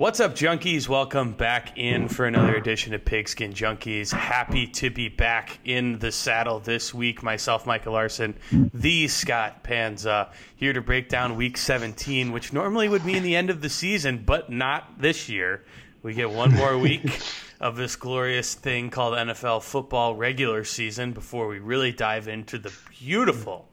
What's up, junkies? Welcome back in for another edition of Pigskin Junkies. Happy to be back in the saddle this week. Myself, Michael Larson, the Scott Panza, here to break down week 17, which normally would mean the end of the season, but not this year. We get one more week of this glorious thing called NFL football regular season before we really dive into the beautiful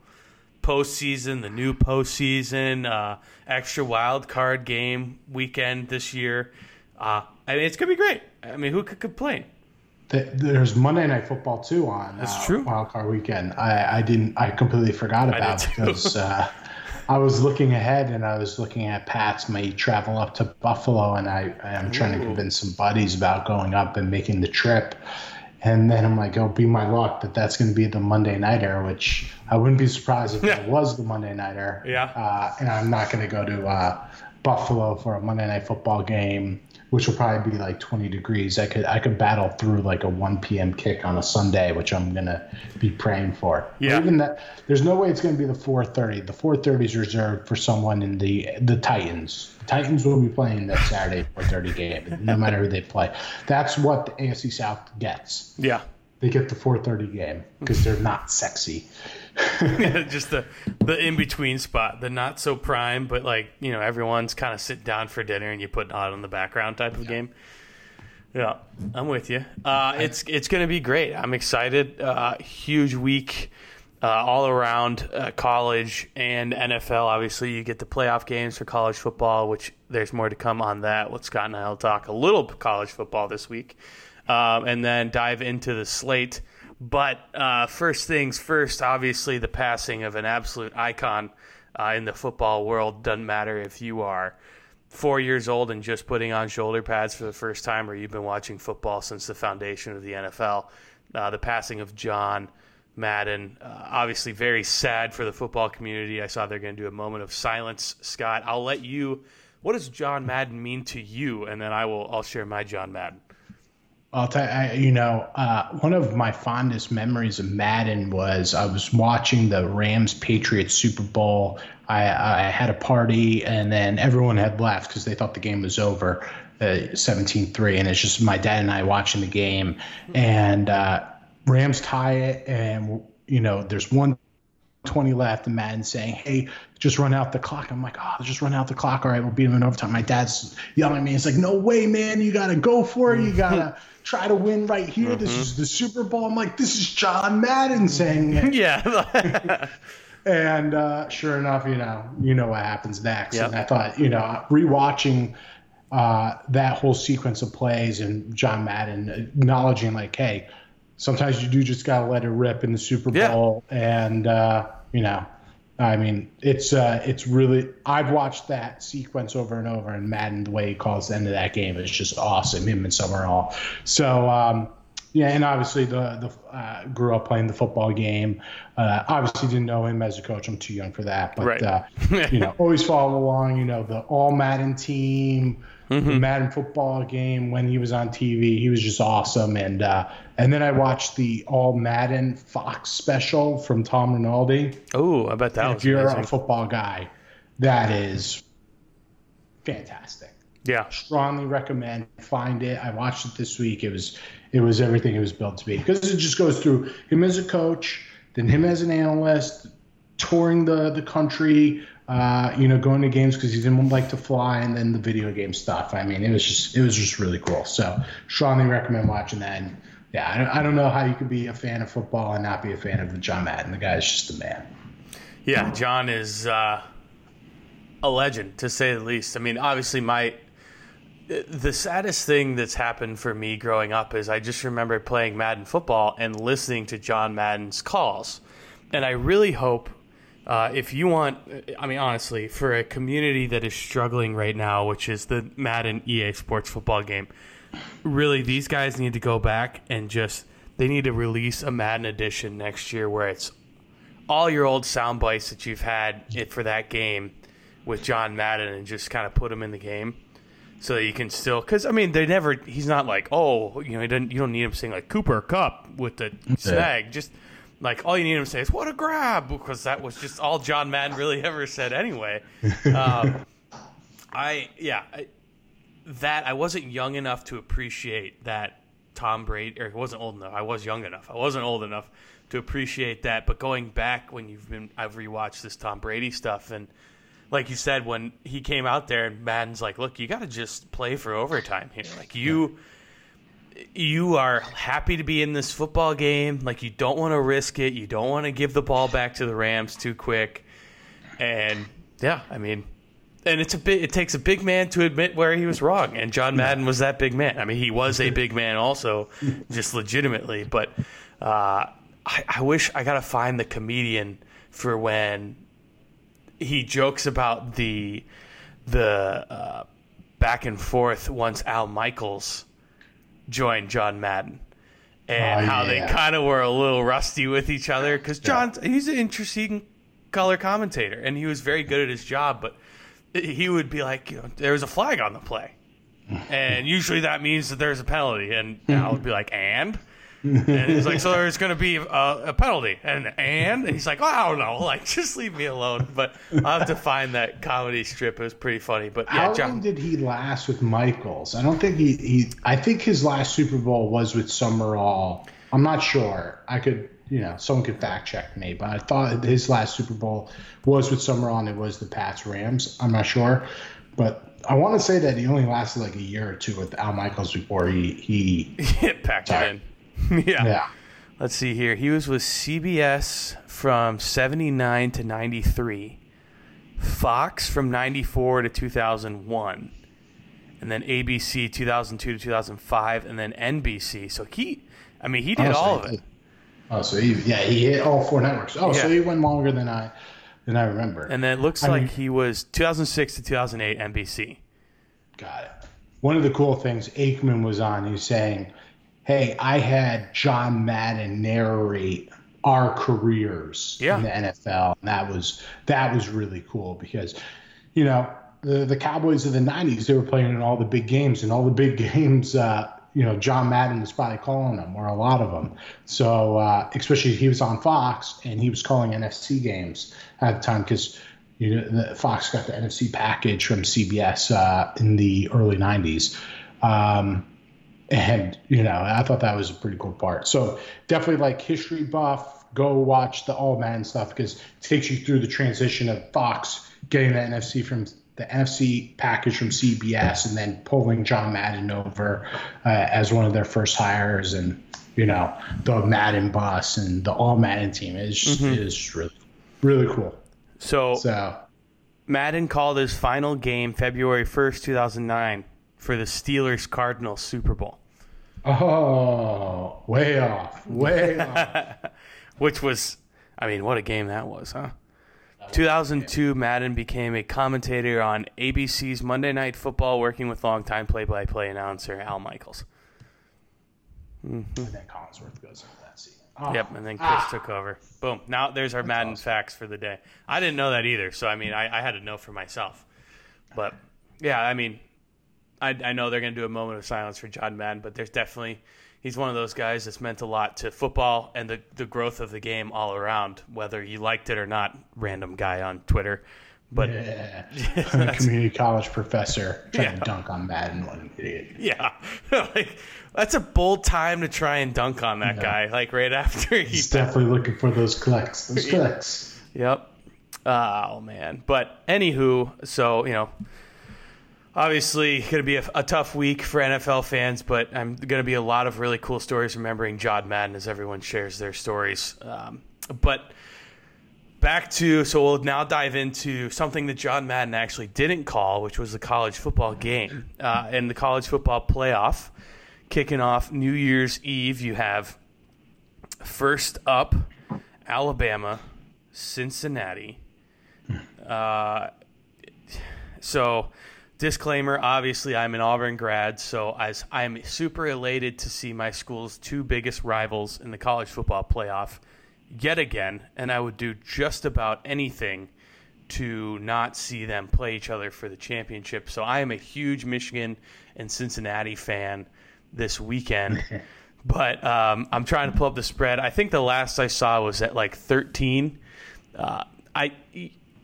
postseason, the new postseason, uh, extra wild card game weekend this year. Uh, I mean, it's gonna be great. I mean, who could complain? There's Monday Night Football too on That's uh, true. Wild Card Weekend. I, I didn't. I completely forgot about too. because uh, I was looking ahead and I was looking at Pat's may travel up to Buffalo and I I am trying to convince some buddies about going up and making the trip. And then I'm like, oh, be my luck, that that's going to be the Monday nighter, which I wouldn't be surprised if it was the Monday nighter. Yeah. Uh, and I'm not going to go to uh, Buffalo for a Monday night football game, which will probably be like 20 degrees. I could I could battle through like a 1 p.m. kick on a Sunday, which I'm going to be praying for. Or Yeah. Even that, there's no way it's going to be the 4:30. The 4:30 is reserved for someone in the the Titans. The Titans will be playing that Saturday 4:30 game, no matter who they play. That's what the AFC South gets. Yeah, They get the 4:30 game because they're not sexy. just the the in between spot, the not so prime, but like you know everyone's kind of sitting down for dinner and you put hot on in the background type of game. Yeah, I'm with you. Uh, it's it's going to be great. I'm excited. Uh, huge week uh, all around uh, college and NFL. Obviously, you get the playoff games for college football, which there's more to come on that. What Scott and I will talk a little college football this week, um, and then dive into the slate. But uh, first things first, obviously, the passing of an absolute icon uh, in the football world. Doesn't matter if you are four years old and just putting on shoulder pads for the first time, or you've been watching football since the foundation of the NFL. Uh, the passing of John Madden, uh, obviously very sad for the football community. I saw they're going to do a moment of silence. Scott, I'll let you. What does John Madden mean to you? And then I will. I'll share my John Madden. I'll tell you, you know, uh, one of my fondest memories of Madden was I was watching the Rams Patriots Super Bowl. I, I had a party, and then everyone had left because they thought the game was over, uh, 17 3. And it's just my dad and I watching the game. And uh, Rams tie it, and, you know, there's one 20 left and Madden saying, Hey, just run out the clock. I'm like, Oh, just run out the clock. All right, we'll beat him in overtime. My dad's yelling at me. He's like, No way, man. You got to go for it. You got to try to win right here. This is the Super Bowl. I'm like, This is John Madden saying it. Yeah. And uh, sure enough, you know, you know what happens next. Yep. And I thought, you know, rewatching uh, that whole sequence of plays and John Madden acknowledging, like, hey, sometimes you do just gotta let it rip in the Super Bowl. Yeah. Bowl, and uh, you know, I mean, it's uh, it's really I've watched that sequence over and over, and Madden the way he calls the end of that game is just awesome. Him and Summerall. So. Um, yeah, and obviously the the uh, grew up playing the football game. Uh, obviously didn't know him as a coach. I'm too young for that, but Right. uh, you know, always follow along. You know, the All Madden team, Mm-hmm. the Madden football game when he was on TV. He was just awesome. And uh, and then I watched the All Madden Fox special from Tom Rinaldi. oh, I bet that if you're amazing. a football guy, that is fantastic yeah. strongly recommend find it i watched it this week it was it was everything it was built to be because it just goes through him as a coach then him as an analyst touring the the country uh, you know going to games because he didn't like to fly and then the video game stuff. I mean it was just it was just really cool. So strongly recommend watching that. And yeah I don't, I don't know how you could be a fan of football and not be a fan of john madden. The guy is just a man. Yeah, John is uh, a legend to say the least. I mean, obviously, my the saddest thing that's happened for me growing up is I just remember playing Madden football and listening to John Madden's calls, and I really hope. Uh, if you want, I mean, honestly, for a community that is struggling right now, which is the Madden EA Sports football game, really, these guys need to go back and just they need to release a Madden edition next year where it's all your old sound bites that you've had it for that game with John Madden and just kind of put them in the game so that you can still because I mean they never he's not like oh you know he doesn't you don't need him saying like Cooper Kupp with the snag. Just like all you need him to say is what a grab because that was just all John Madden really ever said anyway. um, I yeah I, that I wasn't young enough to appreciate that Tom Brady, or I wasn't old enough. I was young enough. I wasn't old enough to appreciate that. But going back when you've been, I've rewatched this Tom Brady stuff, and like you said, when he came out there and Madden's like, look, you got to just play for overtime here. Like you, you are happy to be in this football game. Like you don't want to risk it. You don't want to give the ball back to the Rams too quick. And yeah, I mean, and it's a bit. It takes a big man to admit where he was wrong. And John Madden was that big man. I mean, he was a big man also, just legitimately. But uh, I, I wish I gotta find the comedian for when he jokes about the the uh, back and forth once Al Michaels joined John Madden and Oh, how yeah. they kind of were a little rusty with each other because John he's an interesting color commentator and he was very good at his job, but he would be like, you know, there was a flag on the play. And usually that means that there's a penalty, and Al would be like, "And," and he's like, "So there's going to be a, a penalty," and and and he's like, oh, "I don't know, like just leave me alone." But I'll have to find that comedy strip. It was pretty funny. But yeah, How long did he last with Michaels? I don't think he, he. I think his last Super Bowl was with Summerall. I'm not sure. I could, you know, someone could fact check me, but I thought his last Super Bowl was with Summerall and it was the Pats Rams. I'm not sure, but I want to say that he only lasted like a year or two with Al Michaels before he he. packed it in. yeah. Yeah. Let's see here. He was with CBS from 79 to 93, Fox from 94 to 2001, and then ABC 2002 to 2005, and then NBC. So he, I mean, he did Oh, all of it. Oh, so he yeah he hit all four networks. Oh, so he went longer than I than I remember. And then it looks I like mean- he was 2006 to 2008 NBC. Got it. One of the cool things Aikman was on, he was saying, Hey, I had John Madden narrate our careers Yeah. in the NFL. And that was that was really cool because, you know, the, the Cowboys of the nineties, they were playing in all the big games and all the big games uh, you know, John Madden was probably calling them, or a lot of them. So, uh, especially he was on Fox and he was calling NFC games at the time because you know, the, Fox got the NFC package from CBS uh, in the early 90s. Um, and, you know, I thought that was a pretty cool part. So, definitely like history buff, go watch the All Man stuff because it takes you through the transition of Fox getting the NFC from the NFC package from CBS and then pulling John Madden over uh, as one of their first hires and, you know, the Madden bus and the All Madden team is it is really, really cool. So, So, Madden called his final game February 1st, 2009 for the Steelers Cardinals Super Bowl. oh, way off, way off. which was, I mean, what a game that was, huh? 2002, Madden became a commentator on ABC's Monday Night Football, working with longtime play-by-play announcer Al Michaels. And then Collinsworth goes into that scene. Oh, Yep, and then ah. Chris took over. Boom. Now there's our Madden facts for the day. I didn't know that either, so I mean, I, I had to know for myself. But yeah, I mean, I, I know they're going to do a moment of silence for John Madden, but there's definitely he's one of those guys that's meant a lot to football and the the growth of the game all around, whether you liked it or not. Random guy on Twitter, but Yeah. a community college professor trying Yeah. to dunk on Madden. What an idiot. yeah, like that's a bold time to try and dunk on that guy. Like right after he He's definitely looking for those clicks. Those clicks. Yep. Oh man. But anywho, so you know, obviously going to be a, a tough week for NFL fans, but I'm going to be a lot of really cool stories remembering John Madden as everyone shares their stories. Um, but back to so we'll now dive into something that John Madden actually didn't call, which was the college football game uh, and the college football playoff. Kicking off New Year's Eve, you have first up Alabama, Cincinnati. Uh, so, disclaimer: obviously, I'm an Auburn grad, so as I'm super elated to see my school's two biggest rivals in the college football playoff yet again, and I would do just about anything to not see them play each other for the championship. So, I am a huge Michigan and Cincinnati fan this weekend. But um, I'm trying to pull up the spread. I think the last I saw was at like 13. Uh, I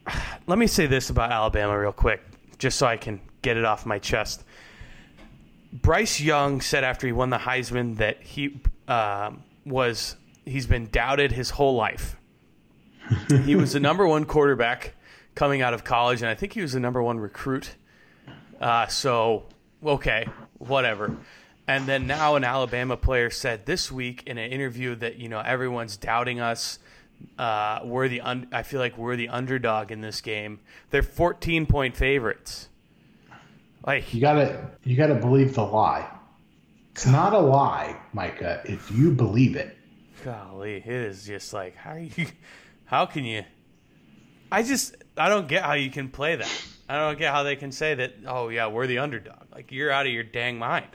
let me say this about Alabama real quick, just so I can get it off my chest. Bryce Young said after he won the Heisman that he um, was he's been doubted his whole life. he was the number one quarterback coming out of college, and I think he was the number one recruit. Uh, so okay, whatever. And then now an Alabama player said this week in an interview that you know everyone's doubting us. Uh, we're the un- I feel like we're the underdog in this game. They're 14 point favorites. Like You gotta you gotta believe the lie. It's not a lie, Micah, if you believe it. golly, it is just like how you how can you I just I don't get how you can play that. I don't get how they can say that, oh yeah, we're the underdog. Like you're out of your dang mind.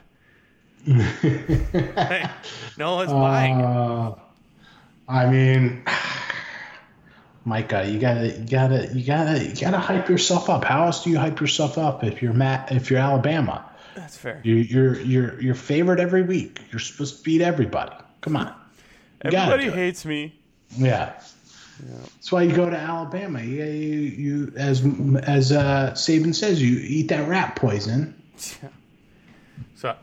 no one's buying it. I mean, Micah, you gotta, you gotta, you gotta, you gotta hype yourself up. How else do you hype yourself up if you're Matt, if you're Alabama? That's fair. You, you're, you're, you're favored every week. You're supposed to beat everybody. Come on. You Everybody hates me. Yeah. That's why you go to Alabama. You, you, you as as uh, Saban says, you eat that rat poison. Yeah. So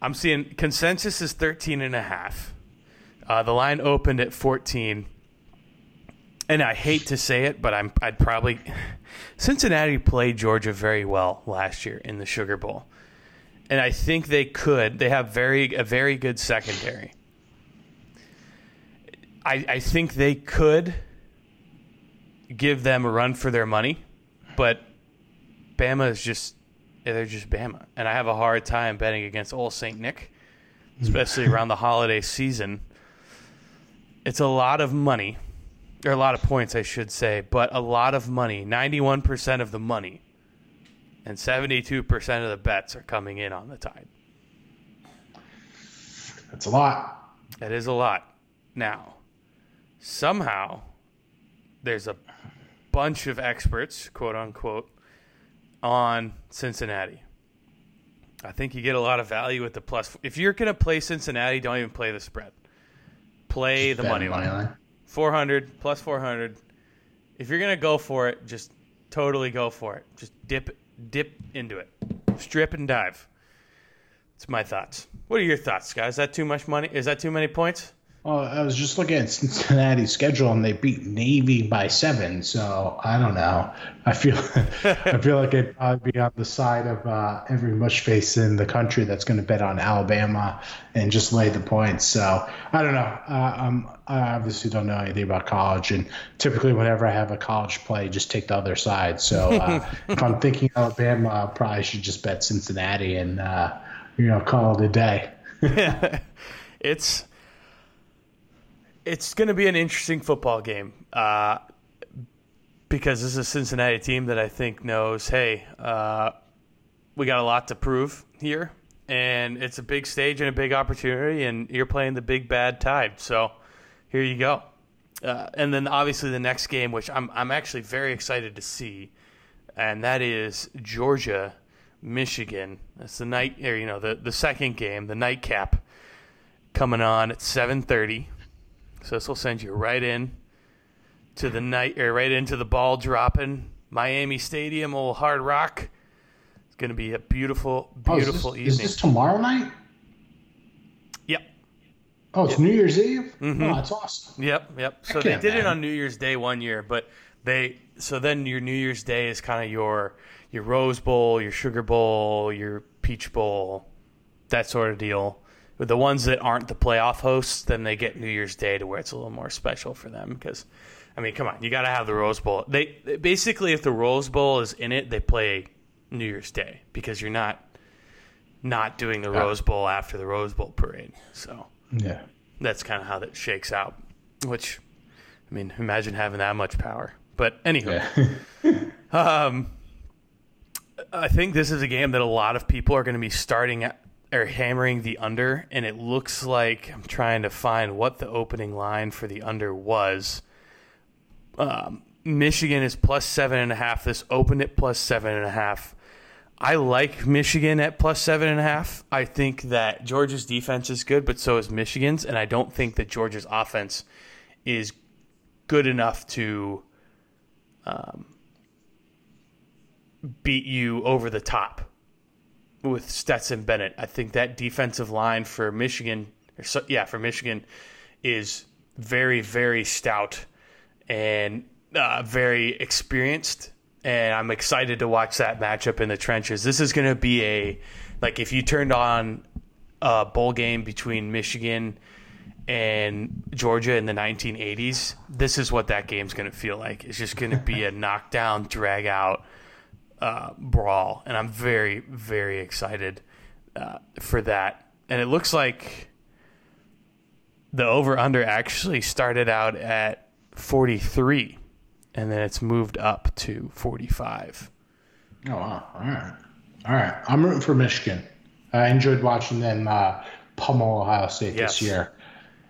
I'm seeing consensus is 13 and a half. Uh, the line opened at 14. And I hate to say it, but I'm I'd probably Cincinnati played Georgia very well last year in the Sugar Bowl. And I think they could. They have very a very good secondary. I I think they could give them a run for their money, but Bama is just they're just Bama, and I have a hard time betting against Old Saint Nick, especially around the holiday season. It's a lot of money, or a lot of points, I should say, but a lot of money. Ninety-one percent of the money, and seventy-two percent of the bets are coming in on the Tide. That's a lot. That is a lot. Now, somehow, there's a bunch of experts, quote unquote, on Cincinnati. I think you get a lot of value with the plus. If you're going to play Cincinnati, don't even play the spread. Play the Bet money line. 400 plus 400. If you're going to go for it, just totally go for it. Just dip dip into it. Strip and dive. It's my thoughts. What are your thoughts, guys? Is that too much money? Is that too many points? Well, I was just looking at Cincinnati's schedule, and they beat Navy by seven. So I don't know. I feel I feel like I'd probably be on the side of uh, every mush face in the country that's going to bet on Alabama and just lay the points. So I don't know. Uh, um, I obviously don't know anything about college, and typically whenever I have a college play, just take the other side. So uh, if I'm thinking Alabama, I probably should just bet Cincinnati and uh, you know call it a day. it's it's going to be an interesting football game uh, because this is a Cincinnati team that I think knows, hey, uh, we got a lot to prove here, and it's a big stage and a big opportunity, and you're playing the big bad tide. So here you go. Uh, and then obviously the next game, which I'm I'm actually very excited to see, and that is Georgia, Michigan. That's the night, or you know, the the second game, the nightcap, coming on at 7:30. So this will send you right in to the night, or right into the ball dropping. Miami Stadium, old Hard Rock. It's going to be a beautiful, Oh, is beautiful this, evening. Is this tomorrow night? Yep. Oh, it's New Year's Eve. Mm-hmm. Oh, that's awesome. Yep, yep. So they did it on New Year's Day one year, but they so then your New Year's Day is kind of your your Rose Bowl, your Sugar Bowl, your Peach Bowl, that sort of deal. With the ones that aren't the playoff hosts, then they get New Year's Day to where it's a little more special for them because I mean, come on, you got to have the Rose Bowl. They basically if the Rose Bowl is in it, they play New Year's Day because you're not not doing the Rose Bowl after the Rose Bowl parade. So, Yeah. that's kind of how that shakes out. Which, I mean, imagine having that much power. But anywho, Yeah. um, I think this is a game that a lot of people are going to be starting at or hammering the under, and it looks like I'm trying to find what the opening line for the under was. Um, Michigan is plus seven and a half. This opened at plus seven and a half. I like Michigan at plus seven and a half. I think that Georgia's defense is good, but so is Michigan's, and I don't think that Georgia's offense is good enough to um, beat you over the top with Stetson Bennett. I think that defensive line for Michigan, so, yeah, for Michigan, is very very stout and uh, very experienced. And I'm excited to watch that matchup in the trenches. This is going to be a like if you turned on a bowl game between Michigan and Georgia in the 1980s, this is what that game's going to feel like. It's just going to be a knockdown, drag out uh, brawl, and I'm very, very excited uh, for that. And it looks like the over under actually started out at 43, and then it's moved up to 45. Oh wow! All right, all right. I'm rooting for Michigan. I enjoyed watching them uh, pummel Ohio State Yes. this year.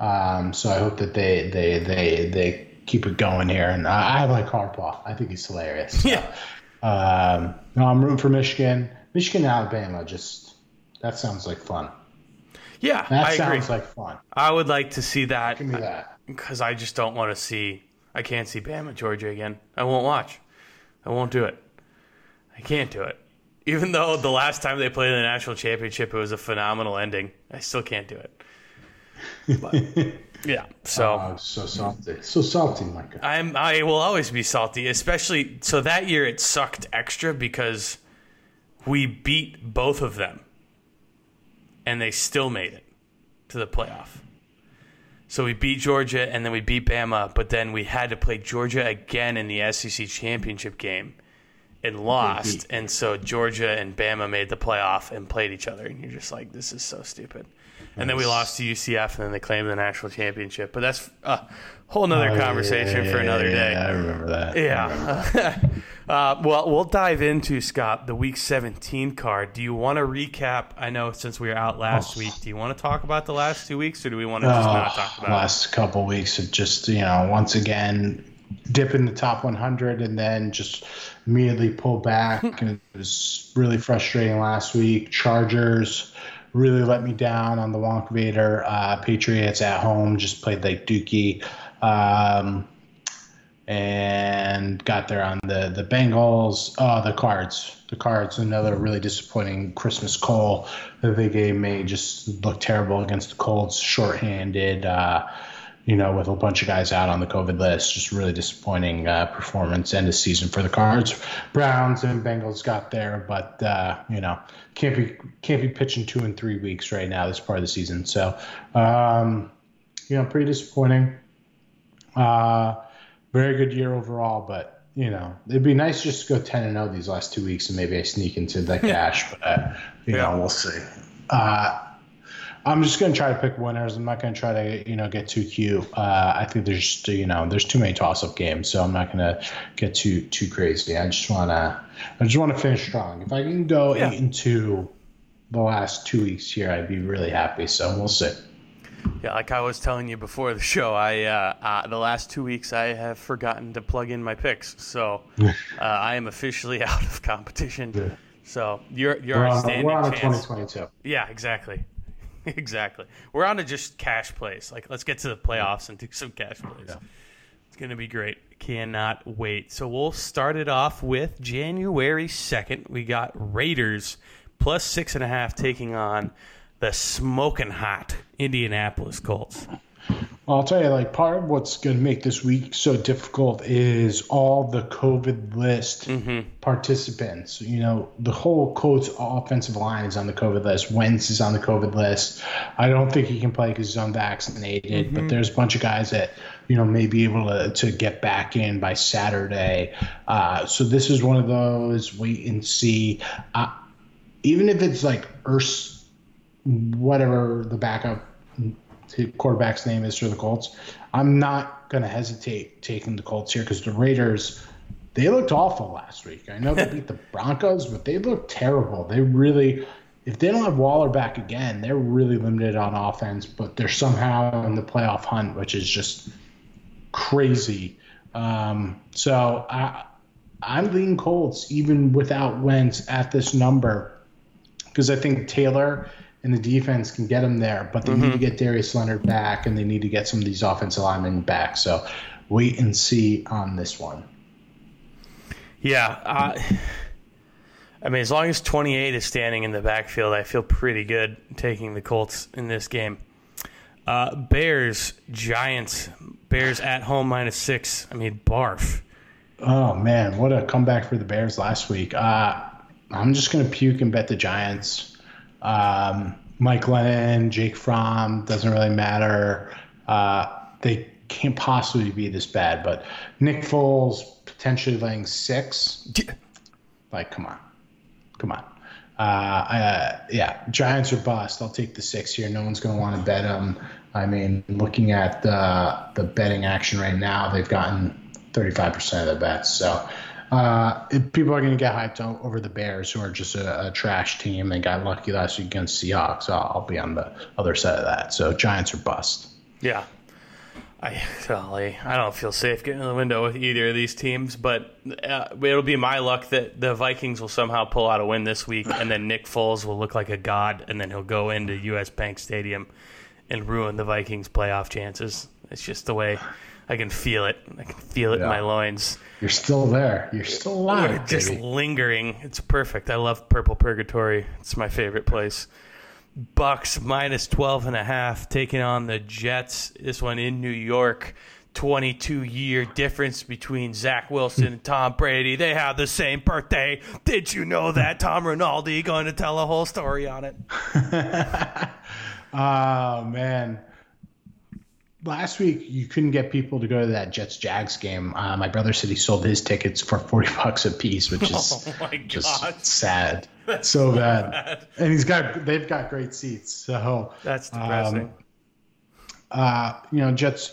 Um, so I hope that they they they they keep it going here. And I, I like Harbaugh. I think he's hilarious. So, Yeah. Um, no, I'm rooting for Michigan. Michigan, Alabama. Just that sounds like fun. Yeah, That I sounds agree. like fun. I would like to see that Give me that. because I just don't want to see. I can't see Bama Georgia again. I won't watch. I won't do it. I can't do it. Even though the last time they played in the national championship, it was a phenomenal ending. I still can't do it. But, yeah. So Oh, so salty. So salty, Micah. I'm I will always be salty, especially so that year it sucked extra because we beat both of them and they still made it to the playoff. So we beat Georgia and then we beat Bama, but then we had to play Georgia again in the SEC championship game and lost. And so Georgia and Bama made the playoff and played each other and you're just like this is so stupid. And then we lost to UCF and then they claimed the national championship. But that's a whole nother Oh, conversation yeah, for another yeah, day. yeah, I remember that. Yeah. uh, well, we'll dive into Scott the Week 17 card. Do you want to recap? I know since we were out last Oh. week, do you want to talk about the last two weeks, or do we want to just Oh, not talk about? it? last couple weeks of just you know once again dip in the top 100 and then just immediately pull back and it was really frustrating last week chargers really let me down on the wonk vader uh, patriots at home just played like dookie um, and got there on the the Bengals. Oh, the Cards. The Cards. Another really disappointing Christmas call that they gave me. Just looked terrible against the Colts. Shorthanded. Uh, you know, with a bunch of guys out on the COVID list, just really disappointing uh, performance end of season for the Cards. Browns and Bengals got there, but uh, you know, can't be can't be pitching two and three weeks right now this part of the season. So, um, you know, pretty disappointing. Uh, very good year overall, but you know, it'd be nice just to go ten and zero these last two weeks, and maybe I sneak into the cash. But you Yeah. know, we'll see. Uh, I'm just gonna try to pick winners. I'm not gonna try to you know get too cute. Uh, I think there's just, you know there's too many toss up games, so I'm not gonna get too too crazy. I just wanna I just want to finish strong. If I can go Yeah. eight and two the last two weeks here, I'd be really happy. So we'll see. Yeah, like I was telling you before the show, I uh, uh, the last two weeks I have forgotten to plug in my picks, so uh, I am officially out of competition. So you're you're We're a standing we're on a chance. 2022. Yeah, exactly. exactly. We're on to just cash plays. Like, let's get to the playoffs and do some cash plays. It's going to be great. Cannot wait. So, we'll start it off with January 2nd. We got Raiders plus six and a half taking on the smoking hot Indianapolis Colts. I'll tell you, like part of what's going to make this week so difficult is all the COVID list participants. You know, the whole Colts offensive line is on the COVID list. Wentz is on the COVID list. I don't think he can play because he's unvaccinated. But there's a bunch of guys that you know may be able to to get back in by Saturday. Uh, so this is one of those wait and see. Uh, even if it's like Urs, whatever the backup quarterback's name is for the Colts. I'm not going to hesitate taking the Colts here because the Raiders, they looked awful last week. I know they beat the Broncos, but they looked terrible. They really, if they don't have Waller back again, they're really limited on offense, but they're somehow in the playoff hunt, which is just crazy. Um, so I, I'm leaning Colts even without Wentz at this number because I think Taylor and the defense can get him there, but they need to get Darius Leonard back and they need to get some of these offensive linemen back. So wait and see on this one. Yeah. Uh, I mean, as long as 28 is standing in the backfield, I feel pretty good taking the Colts in this game. Uh, Bears, Giants, Bears at home minus six. I mean, barf. Oh man, what a comeback for the Bears last week. Uh, I'm just gonna puke and bet the Giants. Um, Mike Glennon, Jake Fromm doesn't really matter. Uh, they can't possibly be this bad, but Nick Foles potentially laying six. Like, come on, come on. Uh, uh, yeah, Giants are bust. I'll take the six here. No one's going to want to bet them. I mean, looking at the the betting action right now, they've gotten 35% of the bets. So uh, people are going to get hyped over the Bears, who are just a, a, trash team. They got lucky last week against Seahawks. So I'll be on the other side of that. So Giants are bust. Yeah. I, golly, I don't feel safe getting in the window with either of these teams, but uh, it'll be my luck that the Vikings will somehow pull out a win this week, and then Nick Foles will look like a god, and then he'll go into U.S. Bank Stadium and ruin the Vikings' playoff chances. It's just the way I can feel it. I can feel it yeah. in my loins. You're still there. You're still alive. Just baby. lingering. It's perfect. I love Purple Purgatory. It's my favorite place. Bucks minus 12 and a half taking on the Jets. This one in New York. 22 year difference between Zach Wilson and Tom Brady. They have the same birthday. Did you know that? Tom Rinaldi going to tell a whole story on it. oh, man last week you couldn't get people to go to that Jets Jags game. Uh, my brother said he sold his tickets for forty bucks a piece, which is oh just sad. That's so, bad. bad. And he's got they've got great seats. So that's depressing. Um, uh, you know, Jets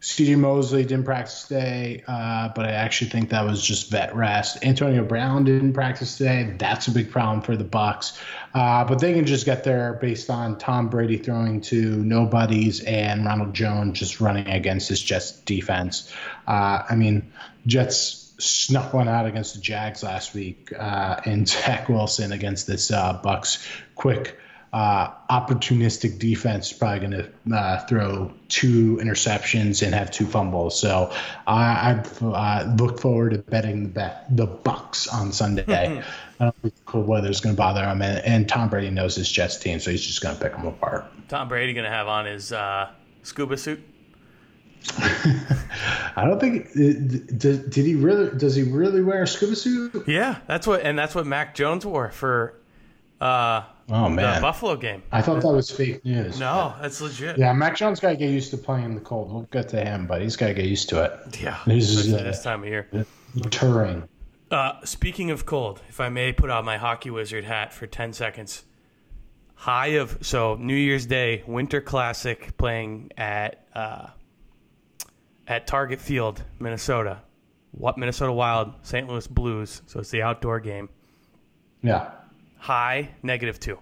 CJ Mosley didn't practice today, uh, but I actually think that was just vet rest. Antonio Brown didn't practice today. That's a big problem for the Bucks. Uh, but they can just get there based on Tom Brady throwing to nobodies and Ronald Jones just running against his Jets defense. Uh, I mean, Jets snuck one out against the Jags last week, uh, and Zach Wilson against this uh, Bucks quick uh, opportunistic defense is probably going to uh, throw two interceptions and have two fumbles. So I, I uh, look forward to betting the bet, the Bucks on Sunday. I don't think cold weather is going to bother him, and, and, Tom Brady knows his Jets team, so he's just going to pick them apart. Tom Brady going to have on his uh, scuba suit. I don't think did, did he really does he really wear a scuba suit? Yeah, that's what and that's what Mac Jones wore for uh, oh man, the Buffalo game. I thought that was fake news. No, that's legit. Yeah, Mac Jones got to get used to playing in the cold. We'll get to him, but he's got to get used to it. Yeah, this is uh, this time of year. Touring. Uh, speaking of cold, if I may put on my hockey wizard hat for ten seconds. High of so New Year's Day Winter Classic playing at uh, at Target Field, Minnesota. What Minnesota Wild, St. Louis Blues. So it's the outdoor game. Yeah high negative two.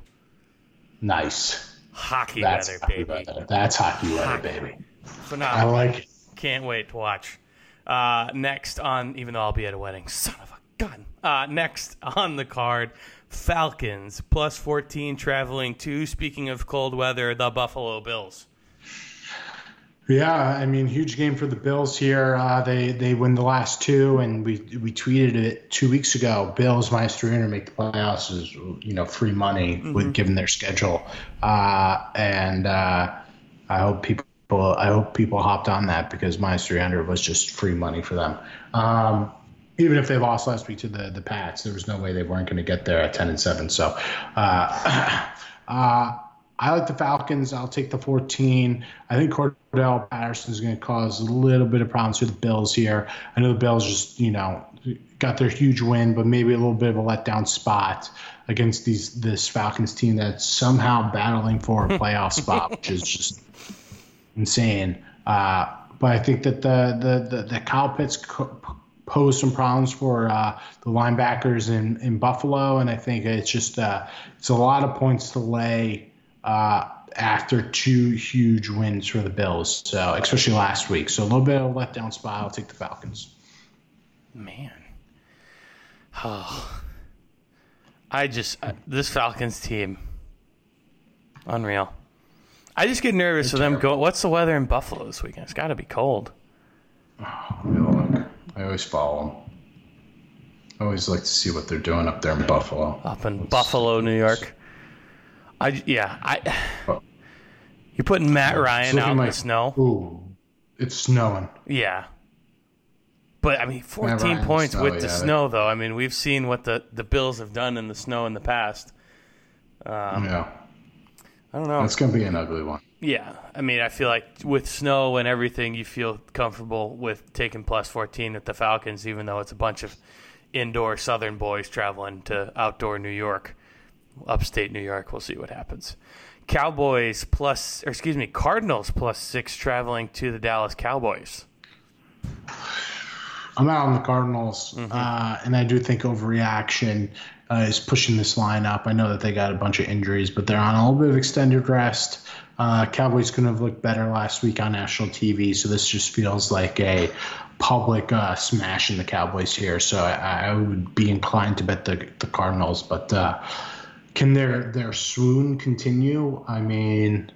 Nice. Hockey That's weather, hockey baby. Weather. That's hockey weather, hockey. baby. Phenomenal. I like it. Can't wait to watch. Uh, next on, even though I'll be at a wedding, son of a gun. Uh, next on the card, Falcons plus 14 traveling to, speaking of cold weather, the Buffalo Bills. Yeah, I mean, huge game for the Bills here. Uh, they they win the last two, and we we tweeted it two weeks ago. Bills minus three hundred make the playoffs is you know free money mm-hmm. with given their schedule, uh, and uh, I hope people I hope people hopped on that because minus three hundred was just free money for them. Um, even if they lost last week to the the Pats, there was no way they weren't going to get there at ten and seven. So. I like the Falcons. I'll take the 14. I think Cordarrelle Patterson is going to cause a little bit of problems for the Bills here. I know the Bills just, you know, got their huge win, but maybe a little bit of a letdown spot against these this Falcons team that's somehow battling for a playoff spot, which is just insane. Uh, but I think that the the the, the Kyle Pitts pose some problems for uh, the linebackers in, in Buffalo, and I think it's just uh, it's a lot of points to lay uh, after two huge wins for the Bills, so especially last week. So a little bit of a letdown spot. I'll take the Falcons. Man, oh, I just uh, this Falcons team, unreal. I just get nervous for them. Go. What's the weather in Buffalo this weekend? It's got to be cold. Oh, look. I always follow them. I always like to see what they're doing up there in Buffalo. Up in Buffalo, New York. I yeah I. Oh. You're putting Matt Ryan out in like- the snow. Ooh, it's snowing. Yeah. But I mean, 14 points snow, with the yeah. snow, though. I mean, we've seen what the, the Bills have done in the snow in the past. Um, yeah, I don't know. It's gonna be an ugly one. Yeah, I mean, I feel like with snow and everything, you feel comfortable with taking plus 14 at the Falcons, even though it's a bunch of indoor Southern boys traveling to outdoor New York, upstate New York. We'll see what happens. Cowboys plus, or excuse me, Cardinals plus six traveling to the Dallas Cowboys. I'm out on the Cardinals, Mm-hmm. uh, and I do think overreaction uh, is pushing this line up. I know that they got a bunch of injuries, but they're on a little bit of extended rest. Uh, Cowboys couldn't have looked better last week on national TV, so this just feels like a public uh, smash in the Cowboys here. So I, I would be inclined to bet the, the Cardinals, but uh, can their their swoon continue? I mean,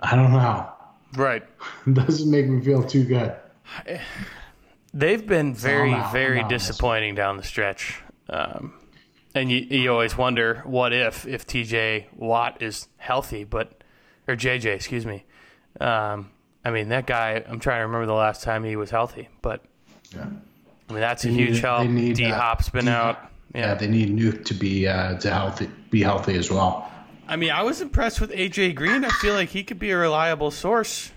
I don't know. Right. It doesn't make me feel too good. They've been very, I'm very I'm out on this disappointing down the stretch. Um, and you, you always wonder what if if TJ Watt is healthy, but or JJ, excuse me. Um, I mean that guy. I'm trying to remember the last time he was healthy, but Yeah. I mean that's a huge need- help. D Hop's been D- out. Yeah, Yeah. they need Nuke to be uh, to healthy, be healthy as well. I mean I was impressed with AJ Green. I feel like he could be a reliable source,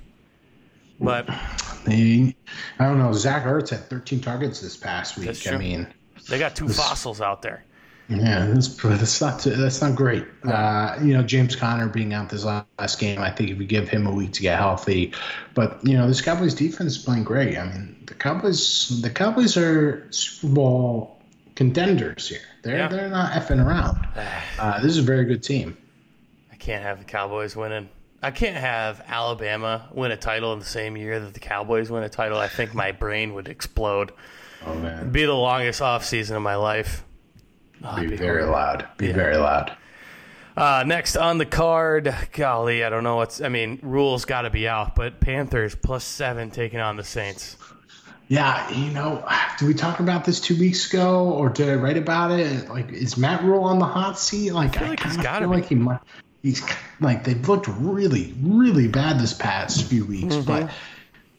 but I don't know. Zach Ertz had 13 targets this past week. I mean, they got two fossils out there. yeah, that's that's not that's not great. Uh, you know, James Conner being out this last game, I think if you give him a week to get healthy, but you know, this Cowboys defense is playing great. I mean, the Cowboys the Cowboys are Super Bowl contenders here. They're Yeah. they're not effing around. Uh, this is a very good team. I can't have the Cowboys winning. I can't have Alabama win a title in the same year that the Cowboys win a title. I think my brain would explode. Oh man, It'd be the longest off season of my life. Oh, be be very horrible. loud. Be Yeah. very loud. Uh, next on the card, golly, I don't know what's. I mean, Rhule's got to be out, but Panthers plus seven taking on the Saints. Yeah, you know, did we talk about this two weeks ago, or did I write about it? Like, is Matt Rhule on the hot seat? Like, I, like he's kind of feel be. like he might. He's like they've looked really, really bad this past few weeks, Mm-hmm. but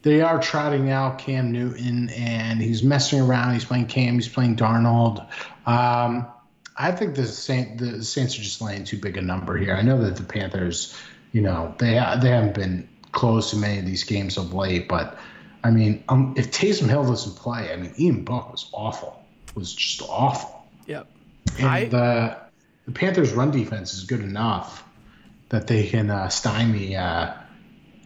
they are trotting out Cam Newton, and he's messing around. He's playing Cam. He's playing Darnold. Um, I think the Saint the Saints are just laying too big a number here. I know that the Panthers, you know, they they haven't been close to many of these games of late, but I mean, um, if Taysom Hill doesn't play, I mean, Ian Book was awful. Was just awful. Yep. And I- the the Panthers' run defense is good enough that they can uh, stymie uh,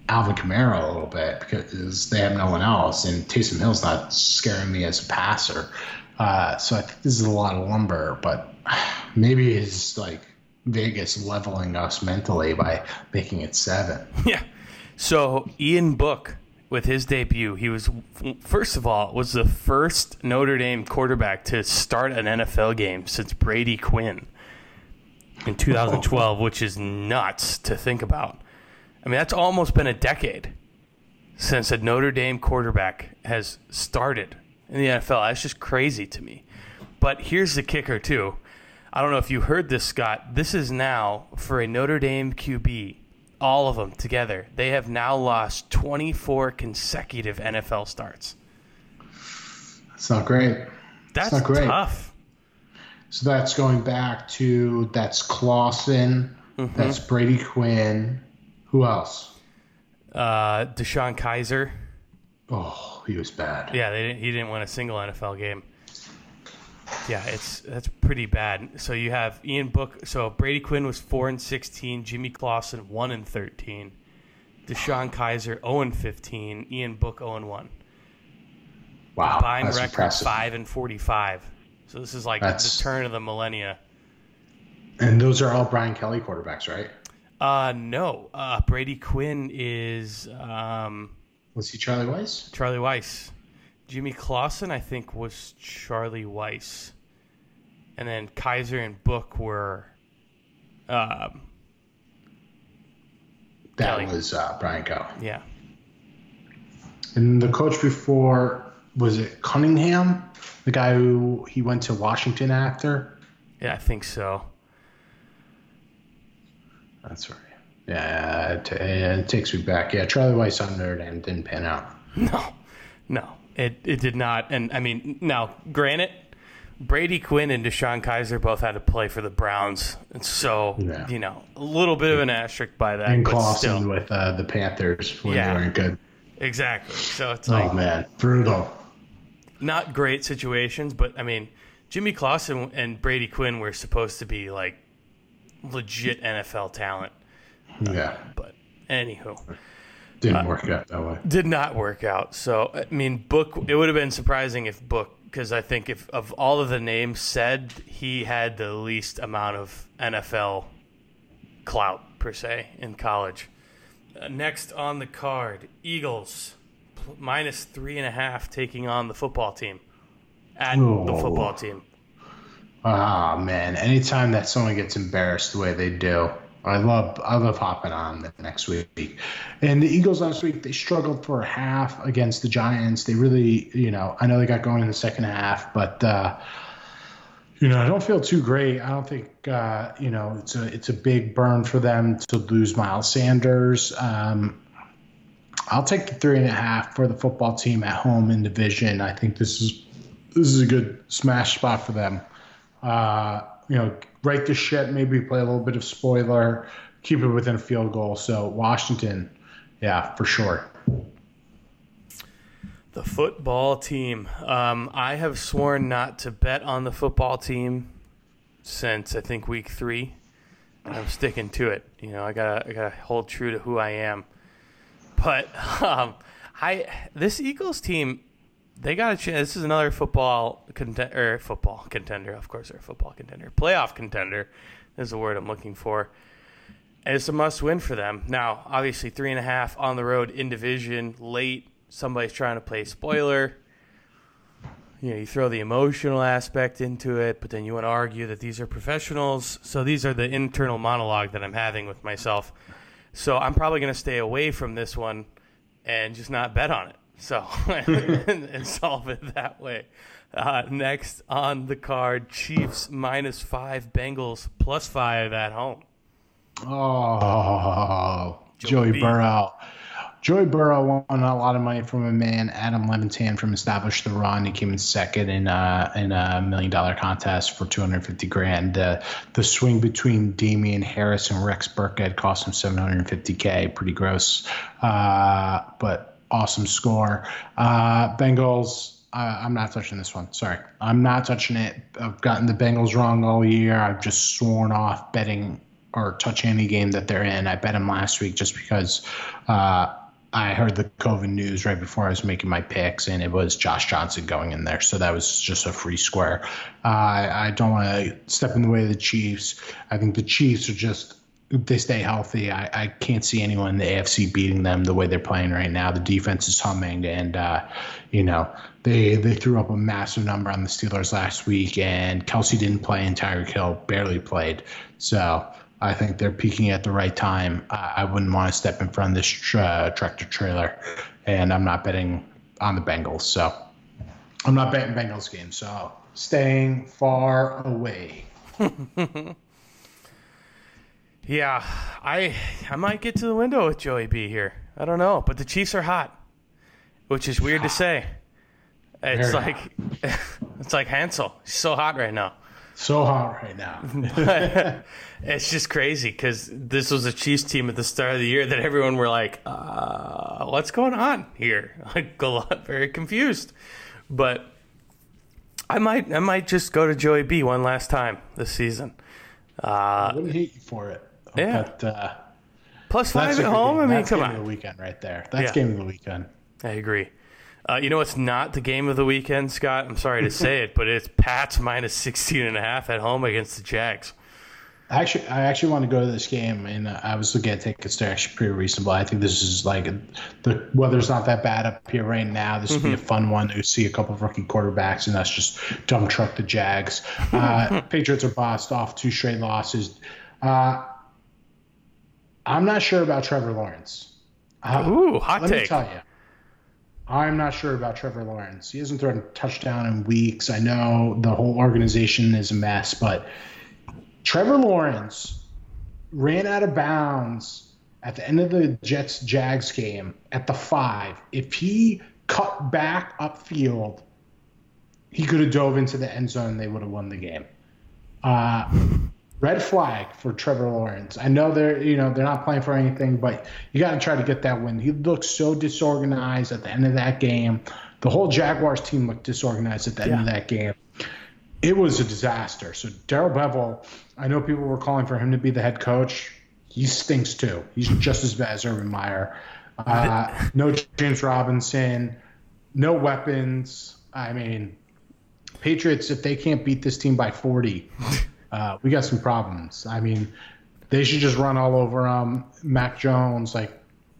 Alvin Kamara a little bit because they have no one else, and Taysom Hill's not scaring me as a passer. Uh, so I think this is a lot of lumber, but maybe it's like Vegas leveling us mentally by making it seven. Yeah. So Ian Book, with his debut, he was first of all was the first Notre Dame quarterback to start an NFL game since Brady Quinn in 2012, which is nuts to think about. I mean, that's almost been a decade since a Notre Dame quarterback has started in the NFL. That's just crazy to me. But here's the kicker, too. I don't know if you heard this, Scott. This is now for a Notre Dame QB, all of them together. They have now lost 24 consecutive NFL starts. That's not great. That's not great. tough. So that's going back to that's Clausen, that's Brady Quinn. Who else? Uh, DeShone Kizer. Oh, he was bad. Yeah, they didn't, he didn't win a single NFL game. Yeah, it's that's pretty bad. So you have Ian Book. So Brady Quinn was four and sixteen. Jimmy Clausen one and thirteen. DeShone Kizer zero and fifteen. Ian Book zero and one. Wow, Combined that's record impressive. five and forty-five. So this is like That's- the turn of the millennia. And those are all Brian Kelly quarterbacks, right? Uh no. Uh, Brady Quinn is um, Was he Charlie Weis? Charlie Weis. Jimmy Clausen, I think, was Charlie Weis. And then Kizer and Book were. Um, That Kelly. was uh, Brian Kelly. yeah. And the coach before was it Cunningham, the guy who he went to Washington after. Yeah, I think so. That's right. Yeah, it, it takes me back. Yeah, Charlie Weis on Nerd and didn't pan out. No, no, it it did not. And I mean, now granted, Brady Quinn and DeShone Kizer both had to play for the Browns, and so Yeah. you know a little bit of an asterisk by that. And still, with uh, the Panthers when Yeah. they weren't good. exactly. So it's Oh like man, brutal. not great situations, but I mean, Jimmy Clausen and Brady Quinn were supposed to be like legit NFL talent, Yeah, but anywho. Didn't work out that way. did not work out. So I mean, Book. It would have been surprising if Book, because I think if of all of the names said, he had the least amount of NFL clout per se in college. Uh, next on the card, Eagles pl- minus three and a half taking on the football team at the Oh. football team. Ah man, anytime that someone gets embarrassed the way they do, I love I love hopping on the next week. And the Eagles last week they struggled for a half against the Giants. They really, you know, I know they got going in the second half, but uh, you know, I don't feel too great. I don't think uh, you know it's a it's a big burn for them to lose Miles Sanders. Um, I'll take the three and a half for the football team at home in division. I think this is this is a good smash spot for them. Uh, you know, right the ship, maybe play a little bit of spoiler, keep it within a field goal. So Washington, yeah, for sure. The football team. Um, I have sworn not to bet on the football team since I think week three. I'm sticking to it. You know, I gotta I gotta hold true to who I am. But um, I this Eagles team, they got a chance. This is another football contender, football contender. Of course, a football contender. Playoff contender is the word I'm looking for. And it's a must win for them. Now, obviously, three and a half on the road in division, late. Somebody's trying to play spoiler. You know, you throw the emotional aspect into it, but then you want to argue that these are professionals. So these are the internal monologue that I'm having with myself. So I'm probably going to stay away from this one and just not bet on it. So and, and solve it that way. Uh, next on the card, Chiefs minus five, Bengals plus five at home. Oh, Joey. Burrow. Joey Burrow won a lot of money from a man, Adam Levitan from Establish the Run. He came in second in a, in a million dollar contest for 250 grand. Uh, the swing between Damien Harris and Rex Burkhead cost him 750K. Pretty gross, uh, but awesome score. Uh, Bengals, uh, I'm not touching this one. Sorry. I'm not touching it. I've gotten the Bengals wrong all year. I've just sworn off betting or touch any game that they're in. I bet them last week just because uh, I heard the COVID news right before I was making my picks, and it was Josh Johnson going in there. So that was just a free square. Uh, I, I don't want to step in the way of the Chiefs. I think the Chiefs are just. They stay healthy. I, I can't see anyone in the AFC beating them the way they're playing right now. The defense is humming, and uh, you know they they threw up a massive number on the Steelers last week, and Kelce didn't play, and Tyreek Hill barely played. So I think they're peaking at the right time. I, I wouldn't want to step in front of this tr- uh, tractor trailer, and I'm not betting on the Bengals. So I'm not betting Bengals game. So staying far away. Yeah, I I might get to the window with Joey B here. I don't know, but the Chiefs are hot, which is weird to say. It's Very like it's like Hansel. He's so hot right now. So hot right now. It's just crazy because this was a Chiefs team at the start of the year that everyone were like, uh, "What's going on here?" Like a lot, very confused. But I might I might just go to Joey B one last time this season. Uh, I wouldn't hate you for it. Yeah. But, uh, plus five at home. I mean, That's come game on. of the weekend right there. That's Yeah. game of the weekend. I agree. Uh, you know what's not the game of the weekend, Scott? I'm sorry to say it, but it's Pats minus 16 and a half at home against the Jags. Actually, I actually want to go to this game, and uh, I was looking at tickets. They're actually pretty reasonable. I think this is like the weather's not that bad up here right now. This would be a fun one to see a couple of rookie quarterbacks, and that's just dump truck the Jags. Uh, Patriots are bossed off two straight losses. Uh, I'm not sure about Trevor Lawrence. Uh, Ooh, hot let me take. tell you, I'm not sure about Trevor Lawrence. He hasn't thrown a touchdown in weeks. I know the whole organization is a mess, but Trevor Lawrence ran out of bounds at the end of the Jets Jags game at the five. If he cut back upfield, he could have dove into the end zone and they would have won the game. Uh, red flag for Trevor Lawrence. I know they're you know they're not playing for anything, but you got to try to get that win. He looked so disorganized at the end of that game. The whole Jaguars team looked disorganized at the end of that game. It was a disaster. So Darrell Bevell, I know people were calling for him to be the head coach. He stinks too. He's just as bad as Urban Meyer. Uh, no James Robinson, no weapons. I mean, Patriots, if they can't beat this team by 40, uh, we got some problems. I mean, they should just run all over them. Mac Jones, like,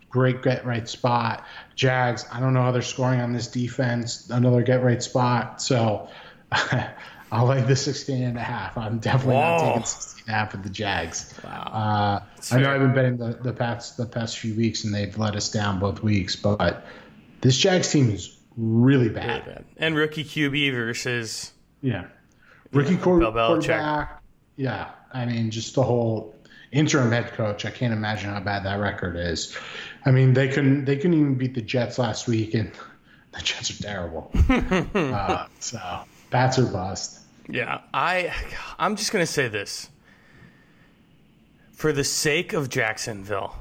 great get right spot. Jags, I don't know how they're scoring on this defense. Another get right spot. So I'll like the 16 and a half. I'm definitely Whoa. not taking 16 and a half with the Jags. Wow. Uh, I know I've been betting the, the past the past few weeks and they've let us down both weeks, but this Jags team is really bad. Really bad. And rookie QB versus yeah, rookie you know, quarterback. Yeah, I mean, just the whole interim head coach. I can't imagine how bad that record is. I mean, they couldn't they couldn't even beat the Jets last week, and the Jets are terrible. uh, so bats are bust. Yeah, I I'm just gonna say this. For the sake of Jacksonville,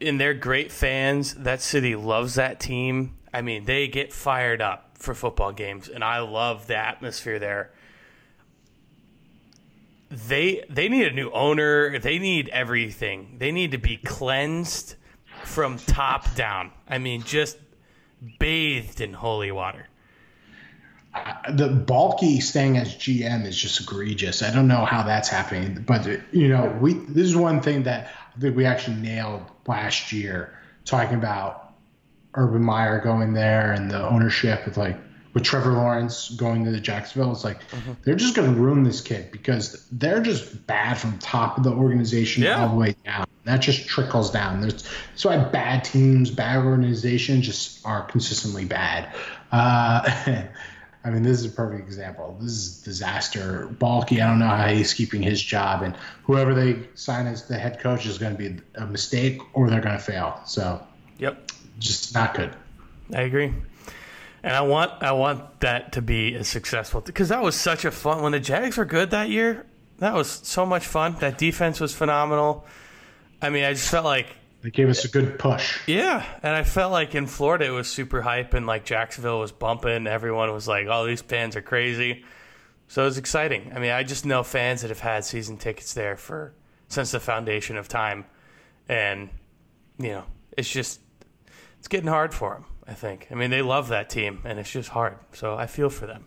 and they're great fans, that city loves that team. I mean, they get fired up for football games, and I love the atmosphere there. They they need a new owner. They need everything. They need to be cleansed from top down. I mean, just bathed in holy water. Uh, the Baalke staying as GM is just egregious. I don't know how that's happening, but you know, we this is one thing that I think we actually nailed last year, talking about Urban Meyer going there and the ownership with like with Trevor Lawrence going to the Jacksonville, it's like mm-hmm. they're just going to ruin this kid because they're just bad from top of the organization yeah. all the way down. That just trickles down. There's, that's why bad teams, bad organizations just are consistently bad. Uh, I mean, this is a perfect example. This is disaster. Baalke, I don't know how he's keeping his job, and whoever they sign as the head coach is going to be a mistake or they're going to fail. So, yep just not good. I agree. And I want I want that to be as successful because that was such a fun when the Jags were good that year. That was so much fun. That defense was phenomenal. I mean, I just felt like they gave us a good push. Yeah, and I felt like in Florida it was super hype, and like Jacksonville was bumping. Everyone was like, "Oh, these fans are crazy." So it was exciting. I mean, I just know fans that have had season tickets there for since the foundation of time, and you know, it's just it's getting hard for them. I think. I mean, they love that team, and it's just hard. So I feel for them.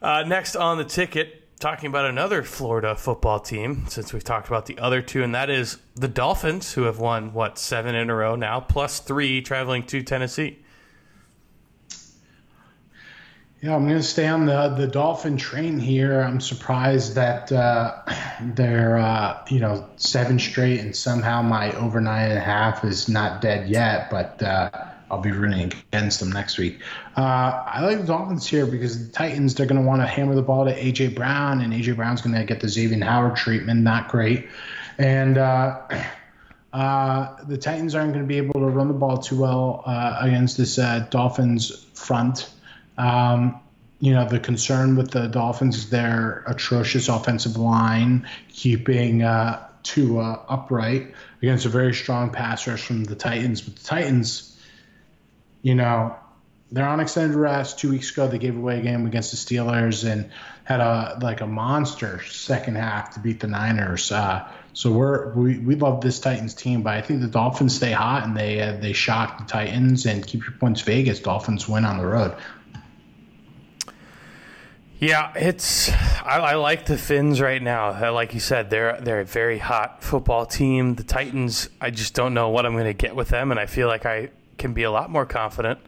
Uh, next on the ticket, talking about another Florida football team, since we've talked about the other two, and that is the Dolphins, who have won what seven in a row now, plus three traveling to Tennessee. Yeah, I'm going to stay on the the Dolphin train here. I'm surprised that uh, they're uh, you know seven straight, and somehow my over nine and a half is not dead yet. But uh, I'll be rooting against them next week. Uh, I like the Dolphins here because the Titans they're going to want to hammer the ball to AJ Brown, and AJ Brown's going to get the Xavien Howard treatment. Not great, and. Uh, uh, the Titans aren't going to be able to run the ball too well against this Dolphins front. Um, you know, the concern with the Dolphins is their atrocious offensive line, keeping uh, Tua upright against a very strong pass rush from the Titans. But the Titans, you know, they're on extended rest. Two weeks ago, they gave away a game against the Steelers and had a like a monster second half to beat the Niners. Uh, so we're we, we love this Titans team, but I think the Dolphins stay hot and they uh, they shock the Titans and keep your points Vegas. Dolphins win on the road. Yeah, it's I, I, like the Fins right now. Like you said, they're they're a very hot football team. The Titans, I just don't know what I'm going to get with them, and I feel like I can be a lot more confident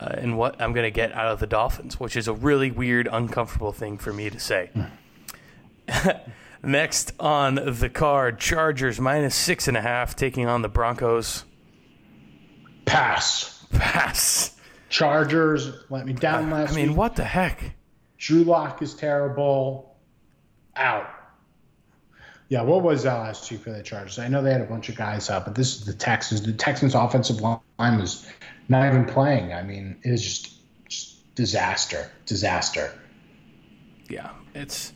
uh, in what I'm going to get out of the Dolphins, which is a really weird, uncomfortable thing for me to say. Next on the card, Chargers minus six and a half taking on the Broncos. Pass. Pass. Chargers let me down last I mean, week. what the heck? Drew Lock is terrible. Out. Yeah, what was uh, that last week for the Chargers? I know they had a bunch of guys out, but this is the Texans. The Texans' offensive line was not even playing. I mean, it was just, just disaster, disaster. Yeah, it's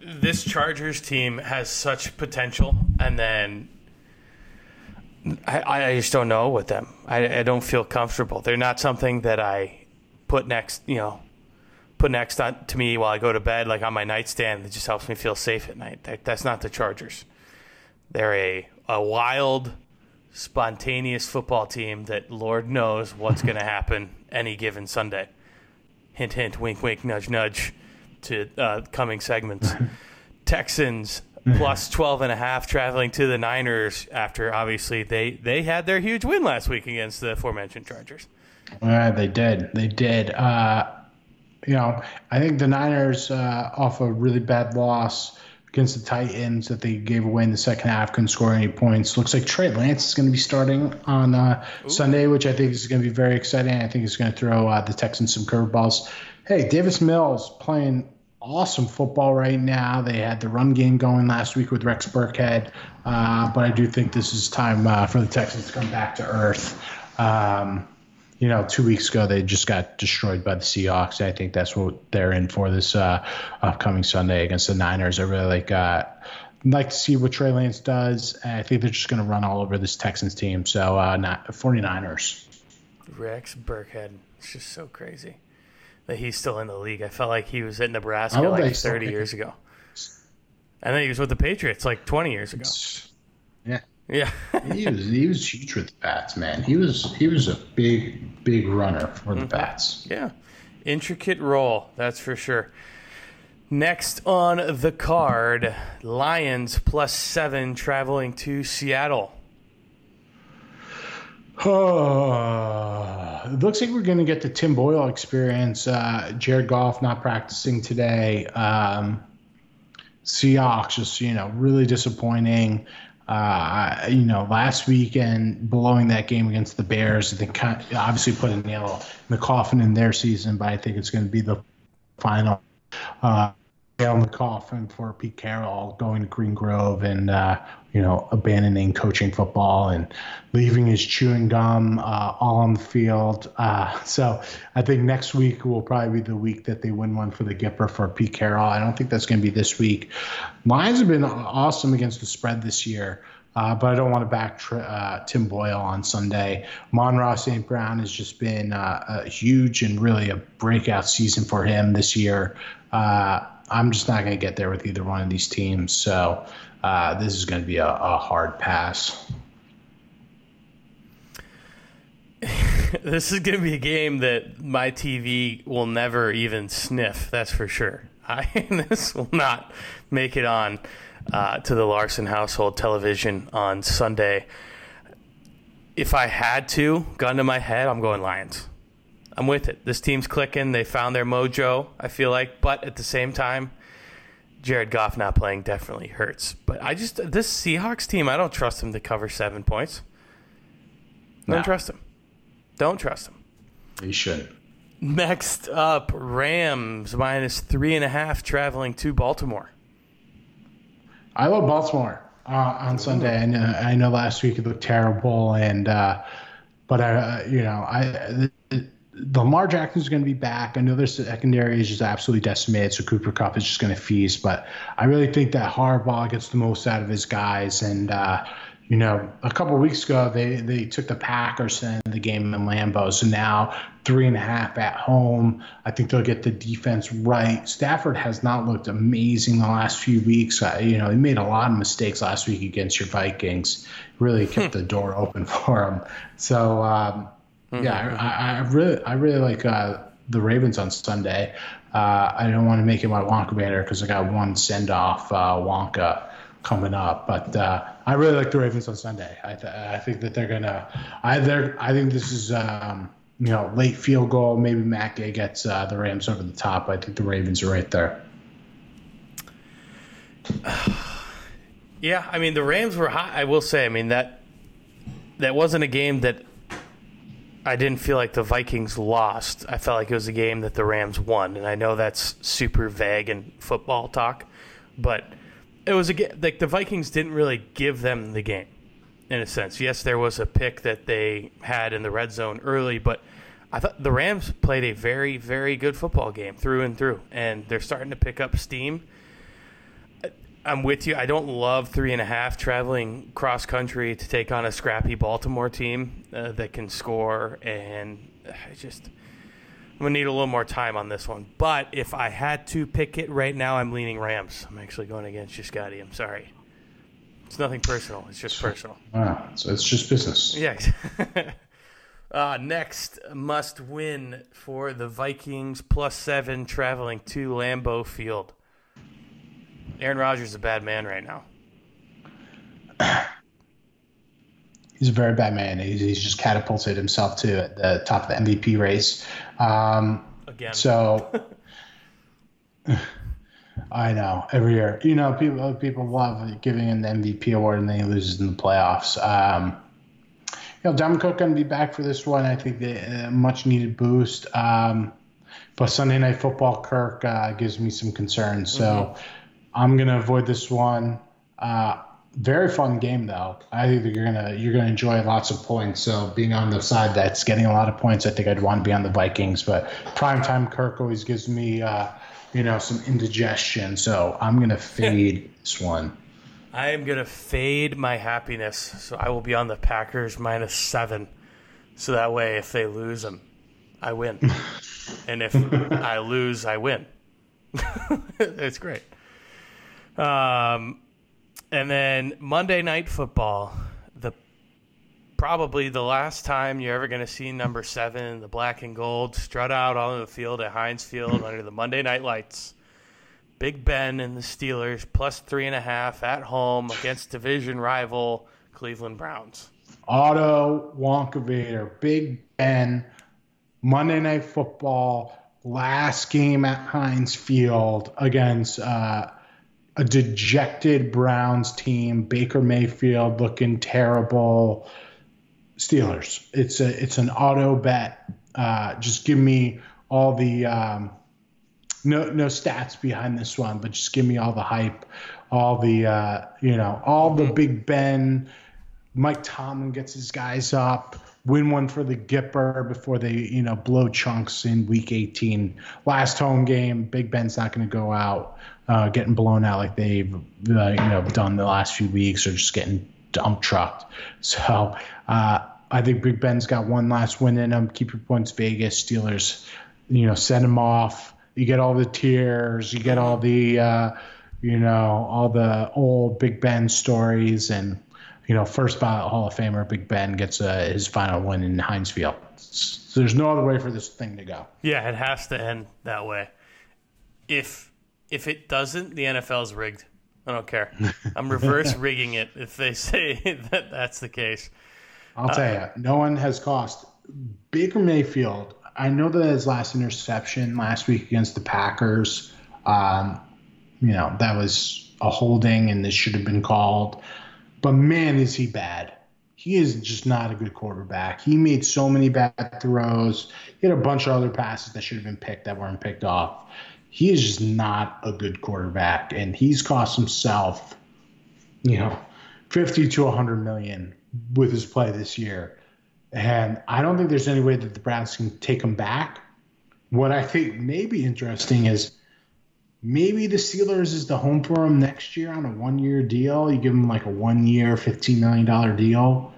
this Chargers team has such potential, and then I, I just don't know with them. I, I don't feel comfortable. They're not something that I put next, you know, put next on, to me while I go to bed, like on my nightstand. That just helps me feel safe at night. That, that's not the Chargers. They're a a wild, spontaneous football team that Lord knows what's going to happen any given Sunday. Hint, hint, wink, wink, nudge, nudge to uh, coming segments. Texans plus 12 and a half traveling to the Niners after obviously they, they had their huge win last week against the aforementioned Chargers. Uh, they did. They did. Uh, you know, I think the Niners, uh, off a really bad loss against the Titans that they gave away in the second half, couldn't score any points. Looks like Trey Lance is going to be starting on uh, Sunday, which I think is going to be very exciting. I think he's going to throw uh, the Texans some curveballs. Hey, Davis Mills playing awesome football right now. They had the run game going last week with Rex Burkhead, uh, but I do think this is time uh, for the Texans to come back to earth. Um, you know, two weeks ago they just got destroyed by the Seahawks. I think that's what they're in for this uh, upcoming Sunday against the Niners. I really like uh, like to see what Trey Lance does. I think they're just going to run all over this Texans team. So, uh, not 49ers. Rex Burkhead. It's just so crazy that he's still in the league. I felt like he was at Nebraska like they still 30 years ago. And then he was with the Patriots like 20 years ago. Yeah. Yeah. he was he was huge with the Pats, man. He was he was a big big runner for the Pats. Yeah. Intricate role, that's for sure. Next on the card, Lions plus seven traveling to Seattle. Oh, it looks like we're going to get the Tim Boyle experience. Uh, Jared Goff not practicing today. Um, Seahawks just you know really disappointing. Uh, you know, last weekend blowing that game against the Bears, I think obviously put a nail in the coffin in their season, but I think it's going to be the final. Uh, nail in the coffin for Pete Carroll going to Green Grove and uh, you know abandoning coaching football and leaving his chewing gum uh, all on the field. Uh, so I think next week will probably be the week that they win one for the Gipper for Pete Carroll. I don't think that's going to be this week. Lions have been awesome against the spread this year. Uh, but I don't want to back uh, Tim Boyle on Sunday. Amon-Ra St. Brown has just been uh, a huge and really a breakout season for him this year. I'm just not going to get there with either one of these teams. So uh, this is going to be a, a hard pass. This is going to be a game that my TV will never even sniff. That's for sure. I, this will not make it on uh, to the Larson household television on Sunday. If I had to, gun to my head, I'm going Lions. I'm with it. This team's clicking. They found their mojo, I feel like. But at the same time, Jared Goff not playing definitely hurts. But I just, this Seahawks team, I don't trust them to cover seven points. Don't No. trust them. Don't trust them. You should. Next up, Rams minus three and a half traveling to Baltimore. I love Baltimore uh, on Sunday. I know, I know last week it looked terrible, and uh, but I, uh, you know, I the, Lamar is going to be back. I know their secondary is just absolutely decimated, so Cooper Kupp is just going to feast. But I really think that Harbaugh gets the most out of his guys, and uh, you know, a couple of weeks ago they they took the Packers in the game in Lambeau, so now three and a half at home. I think they'll get the defense right. Stafford has not looked amazing the last few weeks. Uh, you know, he made a lot of mistakes last week against your Vikings. Really kept the door open for him. So um, yeah, I, I really I really like uh, the Ravens on Sunday. Uh, I don't want to make it my Wonka banner because I got one send off uh, Wonka coming up, but uh, I really like the Ravens on Sunday. I, th- I think that they're gonna. I they're, I think this is um, you know late field goal. Maybe Matt Gay gets uh, the Rams over the top. I think the Ravens are right there. Yeah, I mean the Rams were hot. I will say, I mean that that wasn't a game that I didn't feel like the Vikings lost. I felt like it was a game that the Rams won, and I know that's super vague in football talk, but it was a like the Vikings didn't really give them the game in a sense. Yes, there was a pick that they had in the red zone early, but I thought the Rams played a very, very good football game through and through, and they're starting to pick up steam. I'm with you. I don't love three and a half traveling cross country to take on a scrappy Baltimore team uh, that can score, and I just I'm gonna need a little more time on this one. But if I had to pick it right now, I'm leaning Rams. I'm actually going against you, Scotty. I'm sorry. It's nothing personal. It's just personal. Wow. So it's just business. Yeah. uh, next, must win for the Vikings plus seven traveling to Lambeau Field. Aaron Rodgers is a bad man right now. He's a very bad man. He's, he's just catapulted himself to the top of the MVP race. Um, Again. So I know every year. You know, people people love giving him the MVP award and then he loses in the playoffs. Um, you know, Dalvin Cook going to be back for this one. I think the uh, much needed boost. Um, but Sunday Night Football, Kirk uh, gives me some concerns. So Mm-hmm. I'm going to avoid this one. Uh, very fun game though. I think that you're gonna you're gonna enjoy lots of points. So being on the side that's getting a lot of points, I think I'd want to be on the Vikings. But primetime Kirk always gives me uh, you know some indigestion. So I'm gonna fade this one. I am going to fade my happiness. So I will be on the Packers minus seven. So that way, if they lose them, I win. and if I lose, I win. it's great. Um, and then Monday Night Football, the probably the last time you're ever going to see number seven, the black and gold, strut out on the field at Heinz Field under the Monday Night Lights. Big Ben and the Steelers plus three and a half at home against division rival Cleveland Browns. Otto Wonkavator, Big Ben, Monday Night Football, last game at Heinz Field against uh, a dejected Browns team. Baker Mayfield looking terrible. Steelers. It's a it's an auto bet. Uh, just give me all the um, no no stats behind this one, but just give me all the hype, all the uh, you know all the Big Ben. Mike Tomlin gets his guys up, win one for the Gipper before they, you know, blow chunks in Week 18. Last home game, Big Ben's not going to go out uh, getting blown out like they've, uh, you know, done the last few weeks or just getting dump trucked. So uh, I think Big Ben's got one last win in him. Keep your points, Vegas Steelers. You know, send him off. You get all the tears. You get all the, uh, you know, all the old Big Ben stories and you know, first ballot Hall of Famer Big Ben gets uh, his final win in Heinz Field. So there's no other way for this thing to go. Yeah, it has to end that way. If if it doesn't, the NFL's rigged. I don't care. I'm reverse rigging it if they say that that's the case. I'll tell you, no one has cost Baker Mayfield. I know that his last interception last week against the Packers, um, you know, that was a holding and this should have been called. But man, is he bad. He is just not a good quarterback. He made so many bad throws. He had a bunch of other passes that should have been picked that weren't picked off. He is just not a good quarterback, and he's cost himself, you know, 50 to 100 million with his play this year. And I don't think there's any way that the Browns can take him back. What I think may be interesting is maybe the Steelers is the home for him next year on a one year deal. You give him like a one year, $15 million deal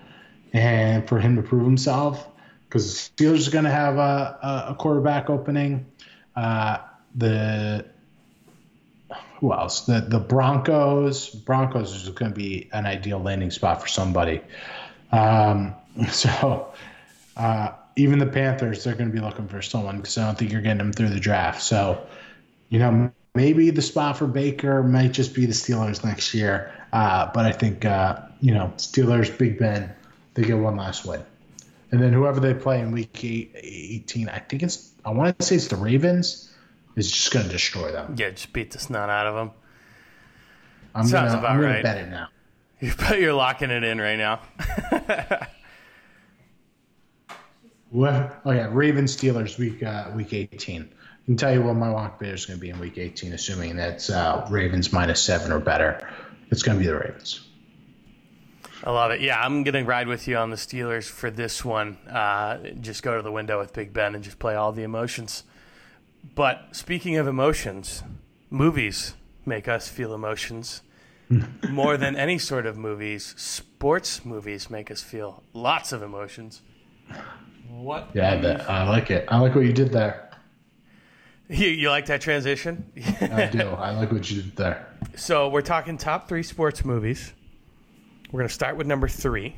and for him to prove himself because the Steelers are going to have a, a, quarterback opening. Uh, the who else? The the Broncos. Broncos is going to be an ideal landing spot for somebody. Um, so uh, even the Panthers, they're going to be looking for someone because I don't think you're getting them through the draft. So you know maybe the spot for Baker might just be the Steelers next year. Uh, but I think uh, you know Steelers, Big Ben, they get one last win, and then whoever they play in Week 18, I think it's I want to say it's the Ravens, is just going to destroy them. Yeah, just beat the snot out of them. I'm Sounds gonna, about I'm gonna right. Bet it now. You bet you're locking it in right now. well, oh yeah, Ravens Steelers week uh, week 18 can tell you what my walk bet is going to be in week eighteen, assuming that's uh, Ravens minus seven or better. It's going to be the Ravens. I love it. Yeah, I'm gonna ride with you on the Steelers for this one. Uh, just go to the window with Big Ben and just play all the emotions. But speaking of emotions, movies make us feel emotions more than any sort of movies. Sports movies make us feel lots of emotions. What? Yeah, that, I like it. I like what you did there. You, you like that transition? I do. I like what you did there. So we're talking top three sports movies. We're gonna start with number three.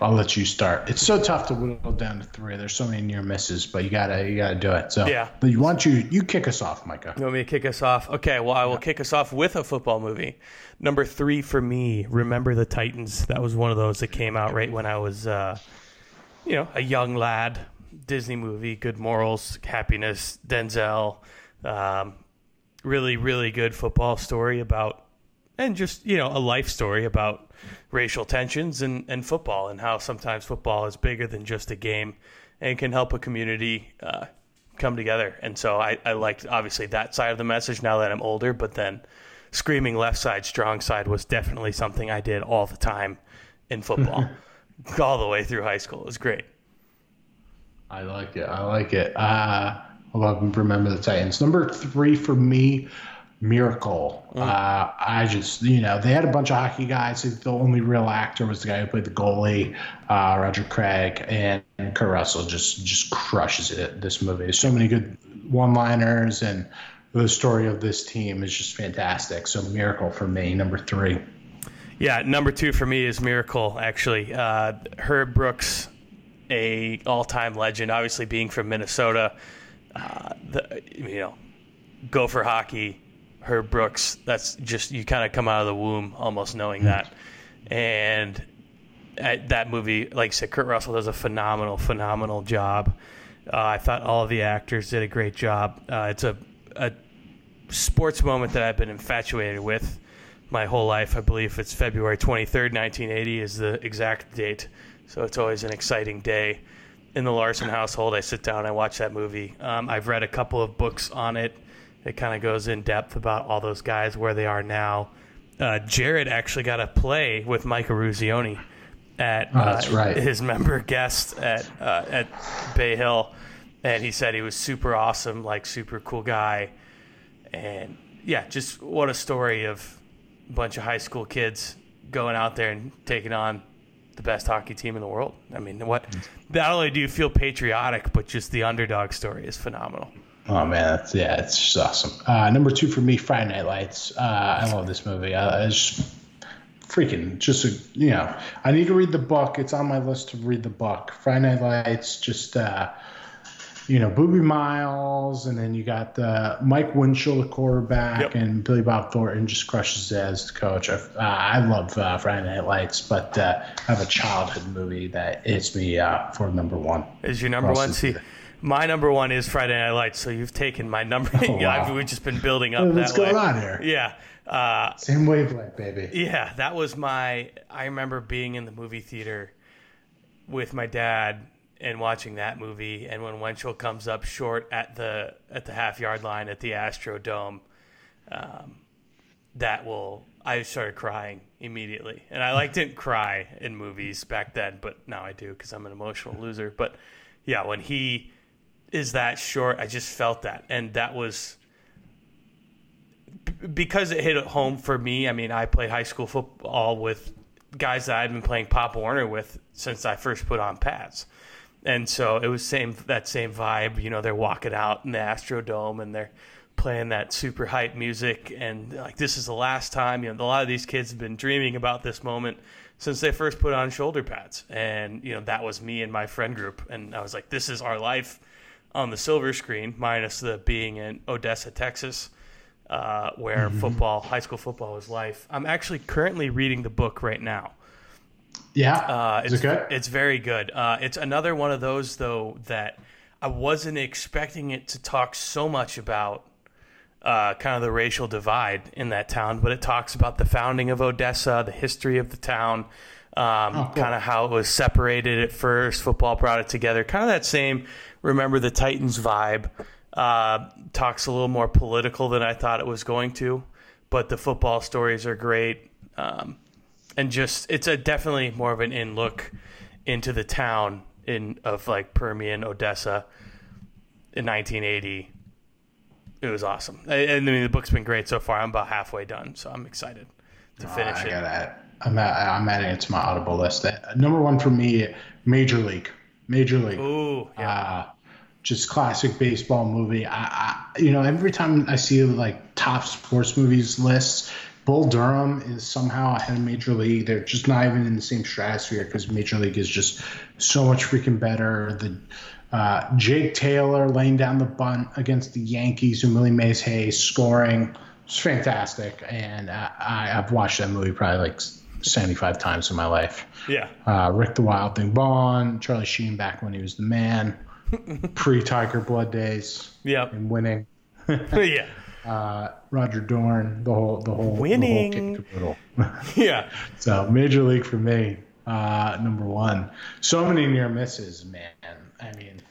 I'll let you start. It's so tough to whittle down to three. There's so many near misses, but you gotta you gotta do it. So Yeah. But you want you you kick us off, Micah. You want me to kick us off? Okay, well, I will kick us off with a football movie. Number three for me, Remember the Titans. That was one of those that came out right when I was, uh, you know, a young lad. Disney movie, good morals, happiness, Denzel. Um, really, really good football story about, and just, you know, a life story about racial tensions and, and football and how sometimes football is bigger than just a game and can help a community uh, come together. And so I, I liked obviously that side of the message now that I'm older, but then screaming left side, strong side was definitely something I did all the time in football, all the way through high school. It was great. I like it. I like it. Uh, I love Remember the Titans. Number three for me, Miracle. Uh, I just, you know, they had a bunch of hockey guys. The only real actor was the guy who played the goalie, uh, Roger Craig, and Kurt Russell just just crushes it. This movie. There's so many good one-liners, and the story of this team is just fantastic. So Miracle for me, number three. Yeah, number two for me is Miracle. Actually, uh, Herb Brooks, a all-time legend. Obviously, being from Minnesota, uh, the, you know, go for hockey. Herb Brooks. That's just you kind of come out of the womb almost knowing that, and at that movie, like I said, Kurt Russell does a phenomenal, phenomenal job. Uh, I thought all of the actors did a great job. Uh, it's a, a sports moment that I've been infatuated with my whole life. I believe it's February 23rd, 1980 is the exact date. So it's always an exciting day in the Larson household. I sit down, I watch that movie. Um, I've read a couple of books on it. It kind of goes in depth about all those guys, where they are now. Uh, Jared actually got to play with Mike Eruzione at Oh, uh, right. his member guest at uh, at Bay Hill, and he said he was super awesome, like super cool guy, and yeah, just what a story of a bunch of high school kids going out there and taking on the best hockey team in the world. I mean, what not only do you feel patriotic, but just the underdog story is phenomenal. Oh man, that's, yeah, it's just awesome. Uh, number two for me, Friday Night Lights. Uh, I love this movie. Uh, it's freaking just a you know. I need to read the book. It's on my list to read the book. Friday Night Lights. Just uh, you know, Boobie Miles, and then you got the Mike Winchell, the quarterback, Yep. and Billy Bob Thornton just crushes it as the coach. I, uh, I love uh, Friday Night Lights, but uh, I have a childhood movie that hits me uh, for number one. Is your number one? See, my number one is Friday Night Lights. So you've taken my number. Oh, yeah, wow. we've just been building up. What's that way. going on here? Yeah. Uh, Same wavelength, baby. Yeah, that was my. I remember being in the movie theater with my dad and watching that movie. And when Winchell comes up short at the at the half yard line at the Astrodome, um, that will. I started crying immediately, and I like didn't cry in movies back then, but now I do because I'm an emotional loser. But yeah, when he is that short, I just felt that, and that was because it hit home for me. I mean, I played high school football with guys that I'd been playing Pop Warner with since I first put on pads, and so it was same that same vibe. You know, they're walking out in the Astrodome and they're playing that super hype music, and like this is the last time. You know, a lot of these kids have been dreaming about this moment since they first put on shoulder pads, and you know that was me and my friend group, and I was like, this is our life on the silver screen, minus the being in Odessa, Texas uh, where football, high school football was life. I'm actually currently reading the book right now. Yeah. Uh, it's, it good? It's very good. Uh, it's another one of those though that I wasn't expecting it to talk so much about uh, kind of the racial divide in that town, but it talks about the founding of Odessa, the history of the town, um, Oh, cool. kind of how it was separated at first. Football brought it together. Kind of that same remember the Titans vibe. Uh, talks a little more political than I thought it was going to, but the football stories are great. Um, and just it's a definitely more of an in look into the town in of like Permian, Odessa in 1980. It was awesome, and I mean the book's been great so far. I'm about halfway done, so I'm excited to finish I it. got that. I'm at, I'm adding it to my Audible list. Uh, Number one for me, Major League. Major League. Ooh, yeah, uh, just classic baseball movie. I, I, you know, every time I see like top sports movies lists, Bull Durham is somehow ahead of Major League. They're just not even in the same stratosphere because Major League is just so much freaking better. The uh, Jake Taylor laying down the bunt against the Yankees and Willie Mays Hayes scoring. It's fantastic, and I, I, I've watched that movie probably like 75 times in my life yeah, uh, Rick the Wild Thing Vaughn, Charlie Sheen back when he was the man, pre Tiger Blood days yep, and winning. yeah, Uh, Roger Dorn, the whole the whole Winning. the whole yeah. so Major League for me, uh, number one. So many near misses, man. I mean,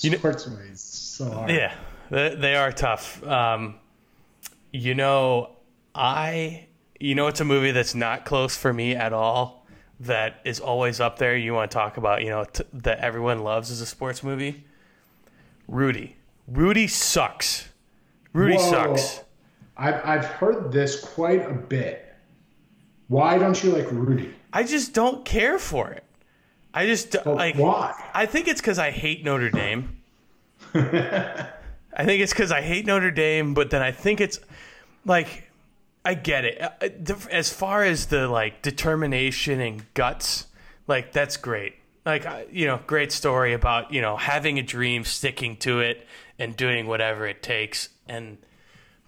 You know- sports movies so hard. Yeah, they, they are tough. Um, you know, I, you know, it's a movie that's not close for me at all. That is always up there. You want to talk about, you know, t- that everyone loves as a sports movie. Rudy. Rudy sucks. Rudy Whoa. sucks. I've I've heard this quite a bit. Why don't you like Rudy? I just don't care for it. I just But like. why? I think it's because I hate Notre Dame. I think it's because I hate Notre Dame, but then I think it's like I get it. Uh, uh, As far as the like determination and guts, like that's great. Like you know, great story about you know having a dream, sticking to it, and doing whatever it takes. And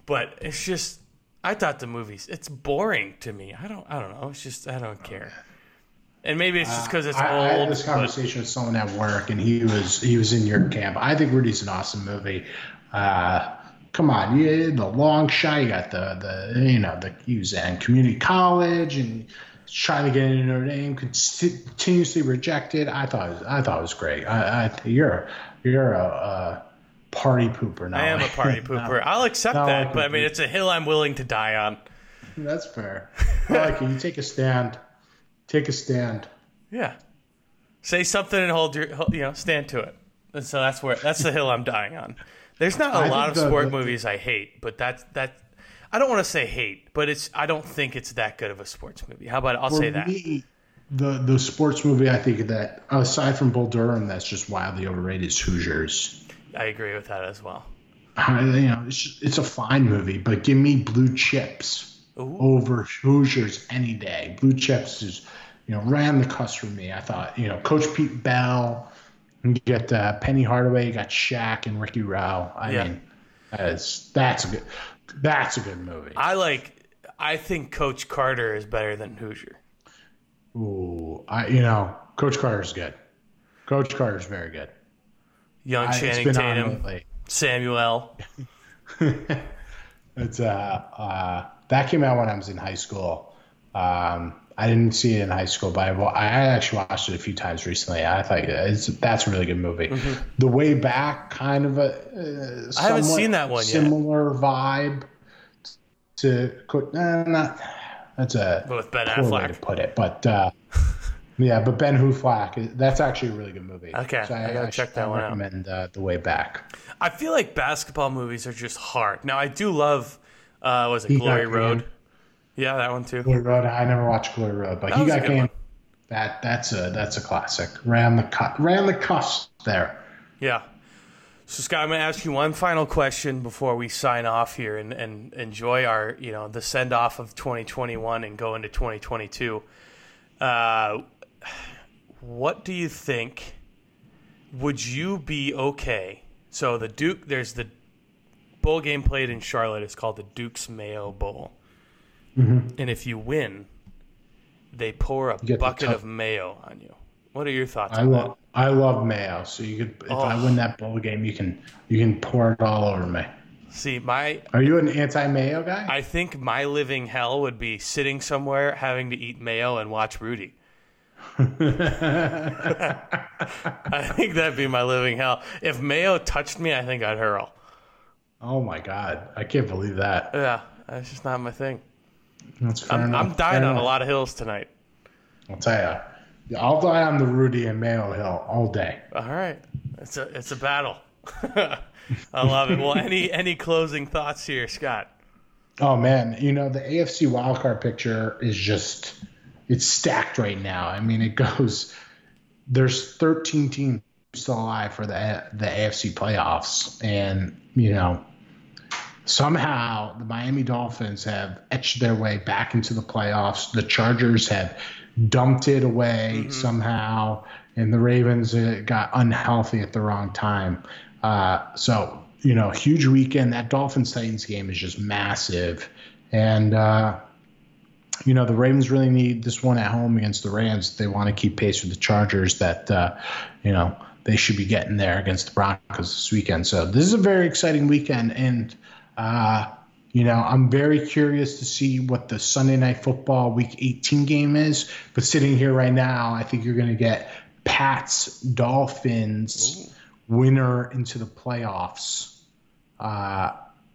but it's just I thought the movies it's boring to me. I don't I don't know. It's just I don't care. And maybe it's just because it's I, I had old. this but- conversation with someone at work, and he was he was in your camp. I think Rudy's an awesome movie. Uh, come on, you the long shot. You got the the you know the he was in community college and trying to get into Notre Dame, continuously rejected. I thought it was, I thought it was great. I, I you're you're a, a party pooper now. I am a party pooper. I'll accept that, can but I mean, it's a hill I'm willing to die on. That's fair. I like it. You take a stand. Take a stand. Yeah. Say something and hold your, hold- you know, stand to it. And so that's where that's the hill I'm dying on. There's not a I lot of the- sport the- movies I hate, but that's that. I don't want to say hate, but it's I don't think it's that good of a sports movie. How about I'll For say that. me, the the sports movie I think that aside from Bull Durham, that's just wildly overrated is Hoosiers. I agree with that as well. I, you know, it's it's a fine movie, but give me Blue Chips Ooh. over Hoosiers any day. Blue Chips is you know ran the cuss for me. I thought you know Coach Pete Bell, you get uh, Penny Hardaway, you got Shaq and Ricky Roe. I Yeah. mean, that's that's a good that's a good movie. I like. I think Coach Carter is better than Hoosier. Ooh, I you know Coach Carter's good. Coach Carter's very good. Young I, Channing Tatum. Samuel. It's uh, uh, that came out when I was in high school. Um, I didn't see it in high school, but I, wa- I actually watched it a few times recently. I thought it's that's a really good movie. The Way Back, kind of a uh, Mm-hmm. I haven't seen that one yet. Similar vibe to nah, not that's a With Ben poor way to put it, but uh, yeah, but Ben Affleck, that's actually a really good movie. Okay, so I gotta check that one out. recommend uh, The Way Back. I feel like basketball movies are just hard. Now I do love. Uh, was it Glory Road? Yeah, that one too. Glory Road. I never watched Glory Road, but That he got game. one. That that's a that's a classic. Ran the cut, ran the cusp there. Yeah. So Scott, I'm going to ask you one final question before we sign off here and, and enjoy our, you know, the send off of 2021 and go into 2022. Uh, what do you think? Would you be okay? So the Duke, there's the bowl game played in Charlotte. It's called the Duke's Mayo Bowl. Mm-hmm. And if you win, they pour a bucket tough- of mayo on you. What are your thoughts I on love I love mayo. So you could if I Oh. win that bowl game, you can you can pour it all over me. See, my Are you an anti-mayo guy? I think my living hell would be sitting somewhere having to eat mayo and watch Rudy. I think that'd be my living hell. If mayo touched me, I think I'd hurl. oh my god, I can't believe that. Yeah, that's just not my thing. That's fair I'm, enough. I'm dying Fair on a lot of hills tonight. I'll tell you, I'll die on the Rudy and Mayo Hill all day. All right, it's a it's a battle. I love it. Well, any any closing thoughts here, Scott? Oh man, you know the AFC wildcard picture is just it's stacked right now. I mean, it goes. There's 13 teams still alive for the the AFC playoffs, and you know somehow the Miami Dolphins have etched their way back into the playoffs. The Chargers have dumped it away somehow, and the Ravens uh, got unhealthy at the wrong time. Uh, so you know, huge weekend. That Dolphins Titans game is just massive, and uh, you know the Ravens really need this one at home against the Rams. They want to keep pace with the Chargers. That uh, you know they should be getting there against the Broncos this weekend. So this is a very exciting weekend, and uh, you know I'm very curious to see what the Sunday Night Football Week 18 game is. But sitting here right now, I think you're going to get Pats Dolphins winner into the playoffs. Uh,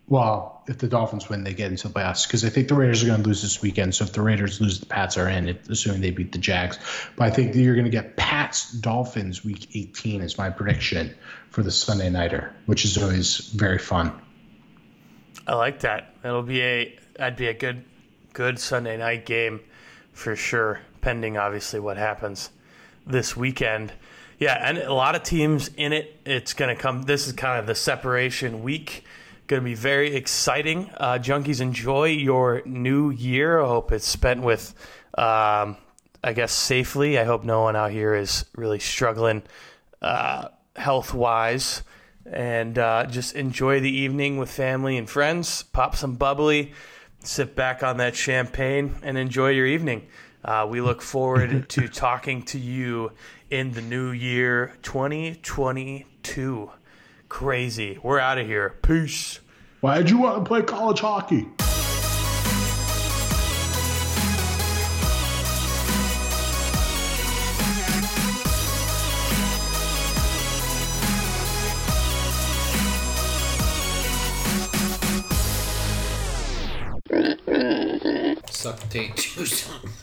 well, if the Dolphins win, they get into the playoffs because I think the Raiders are going to lose this weekend. So if the Raiders lose, the Pats are in, assuming they beat the Jags. But I think that you're going to get Pats Dolphins week 18 is my prediction for the Sunday nighter, which is always very fun. I like that. That'll be a that'd be a good good Sunday night game for sure, pending obviously what happens this weekend. Yeah, and a lot of teams in it. It's going to come. This is kind of the separation week. Going to be very exciting. Uh, junkies, enjoy your new year. I hope it's spent with, um, I guess, safely. I hope no one out here is really struggling uh, health wise. And uh, just enjoy the evening with family and friends. Pop some bubbly, sit back on that champagne, and enjoy your evening. Uh, we look forward to talking to you in the new year 2022. Crazy. We're out of here. Peace. Why did you want to play college hockey? Suck do something.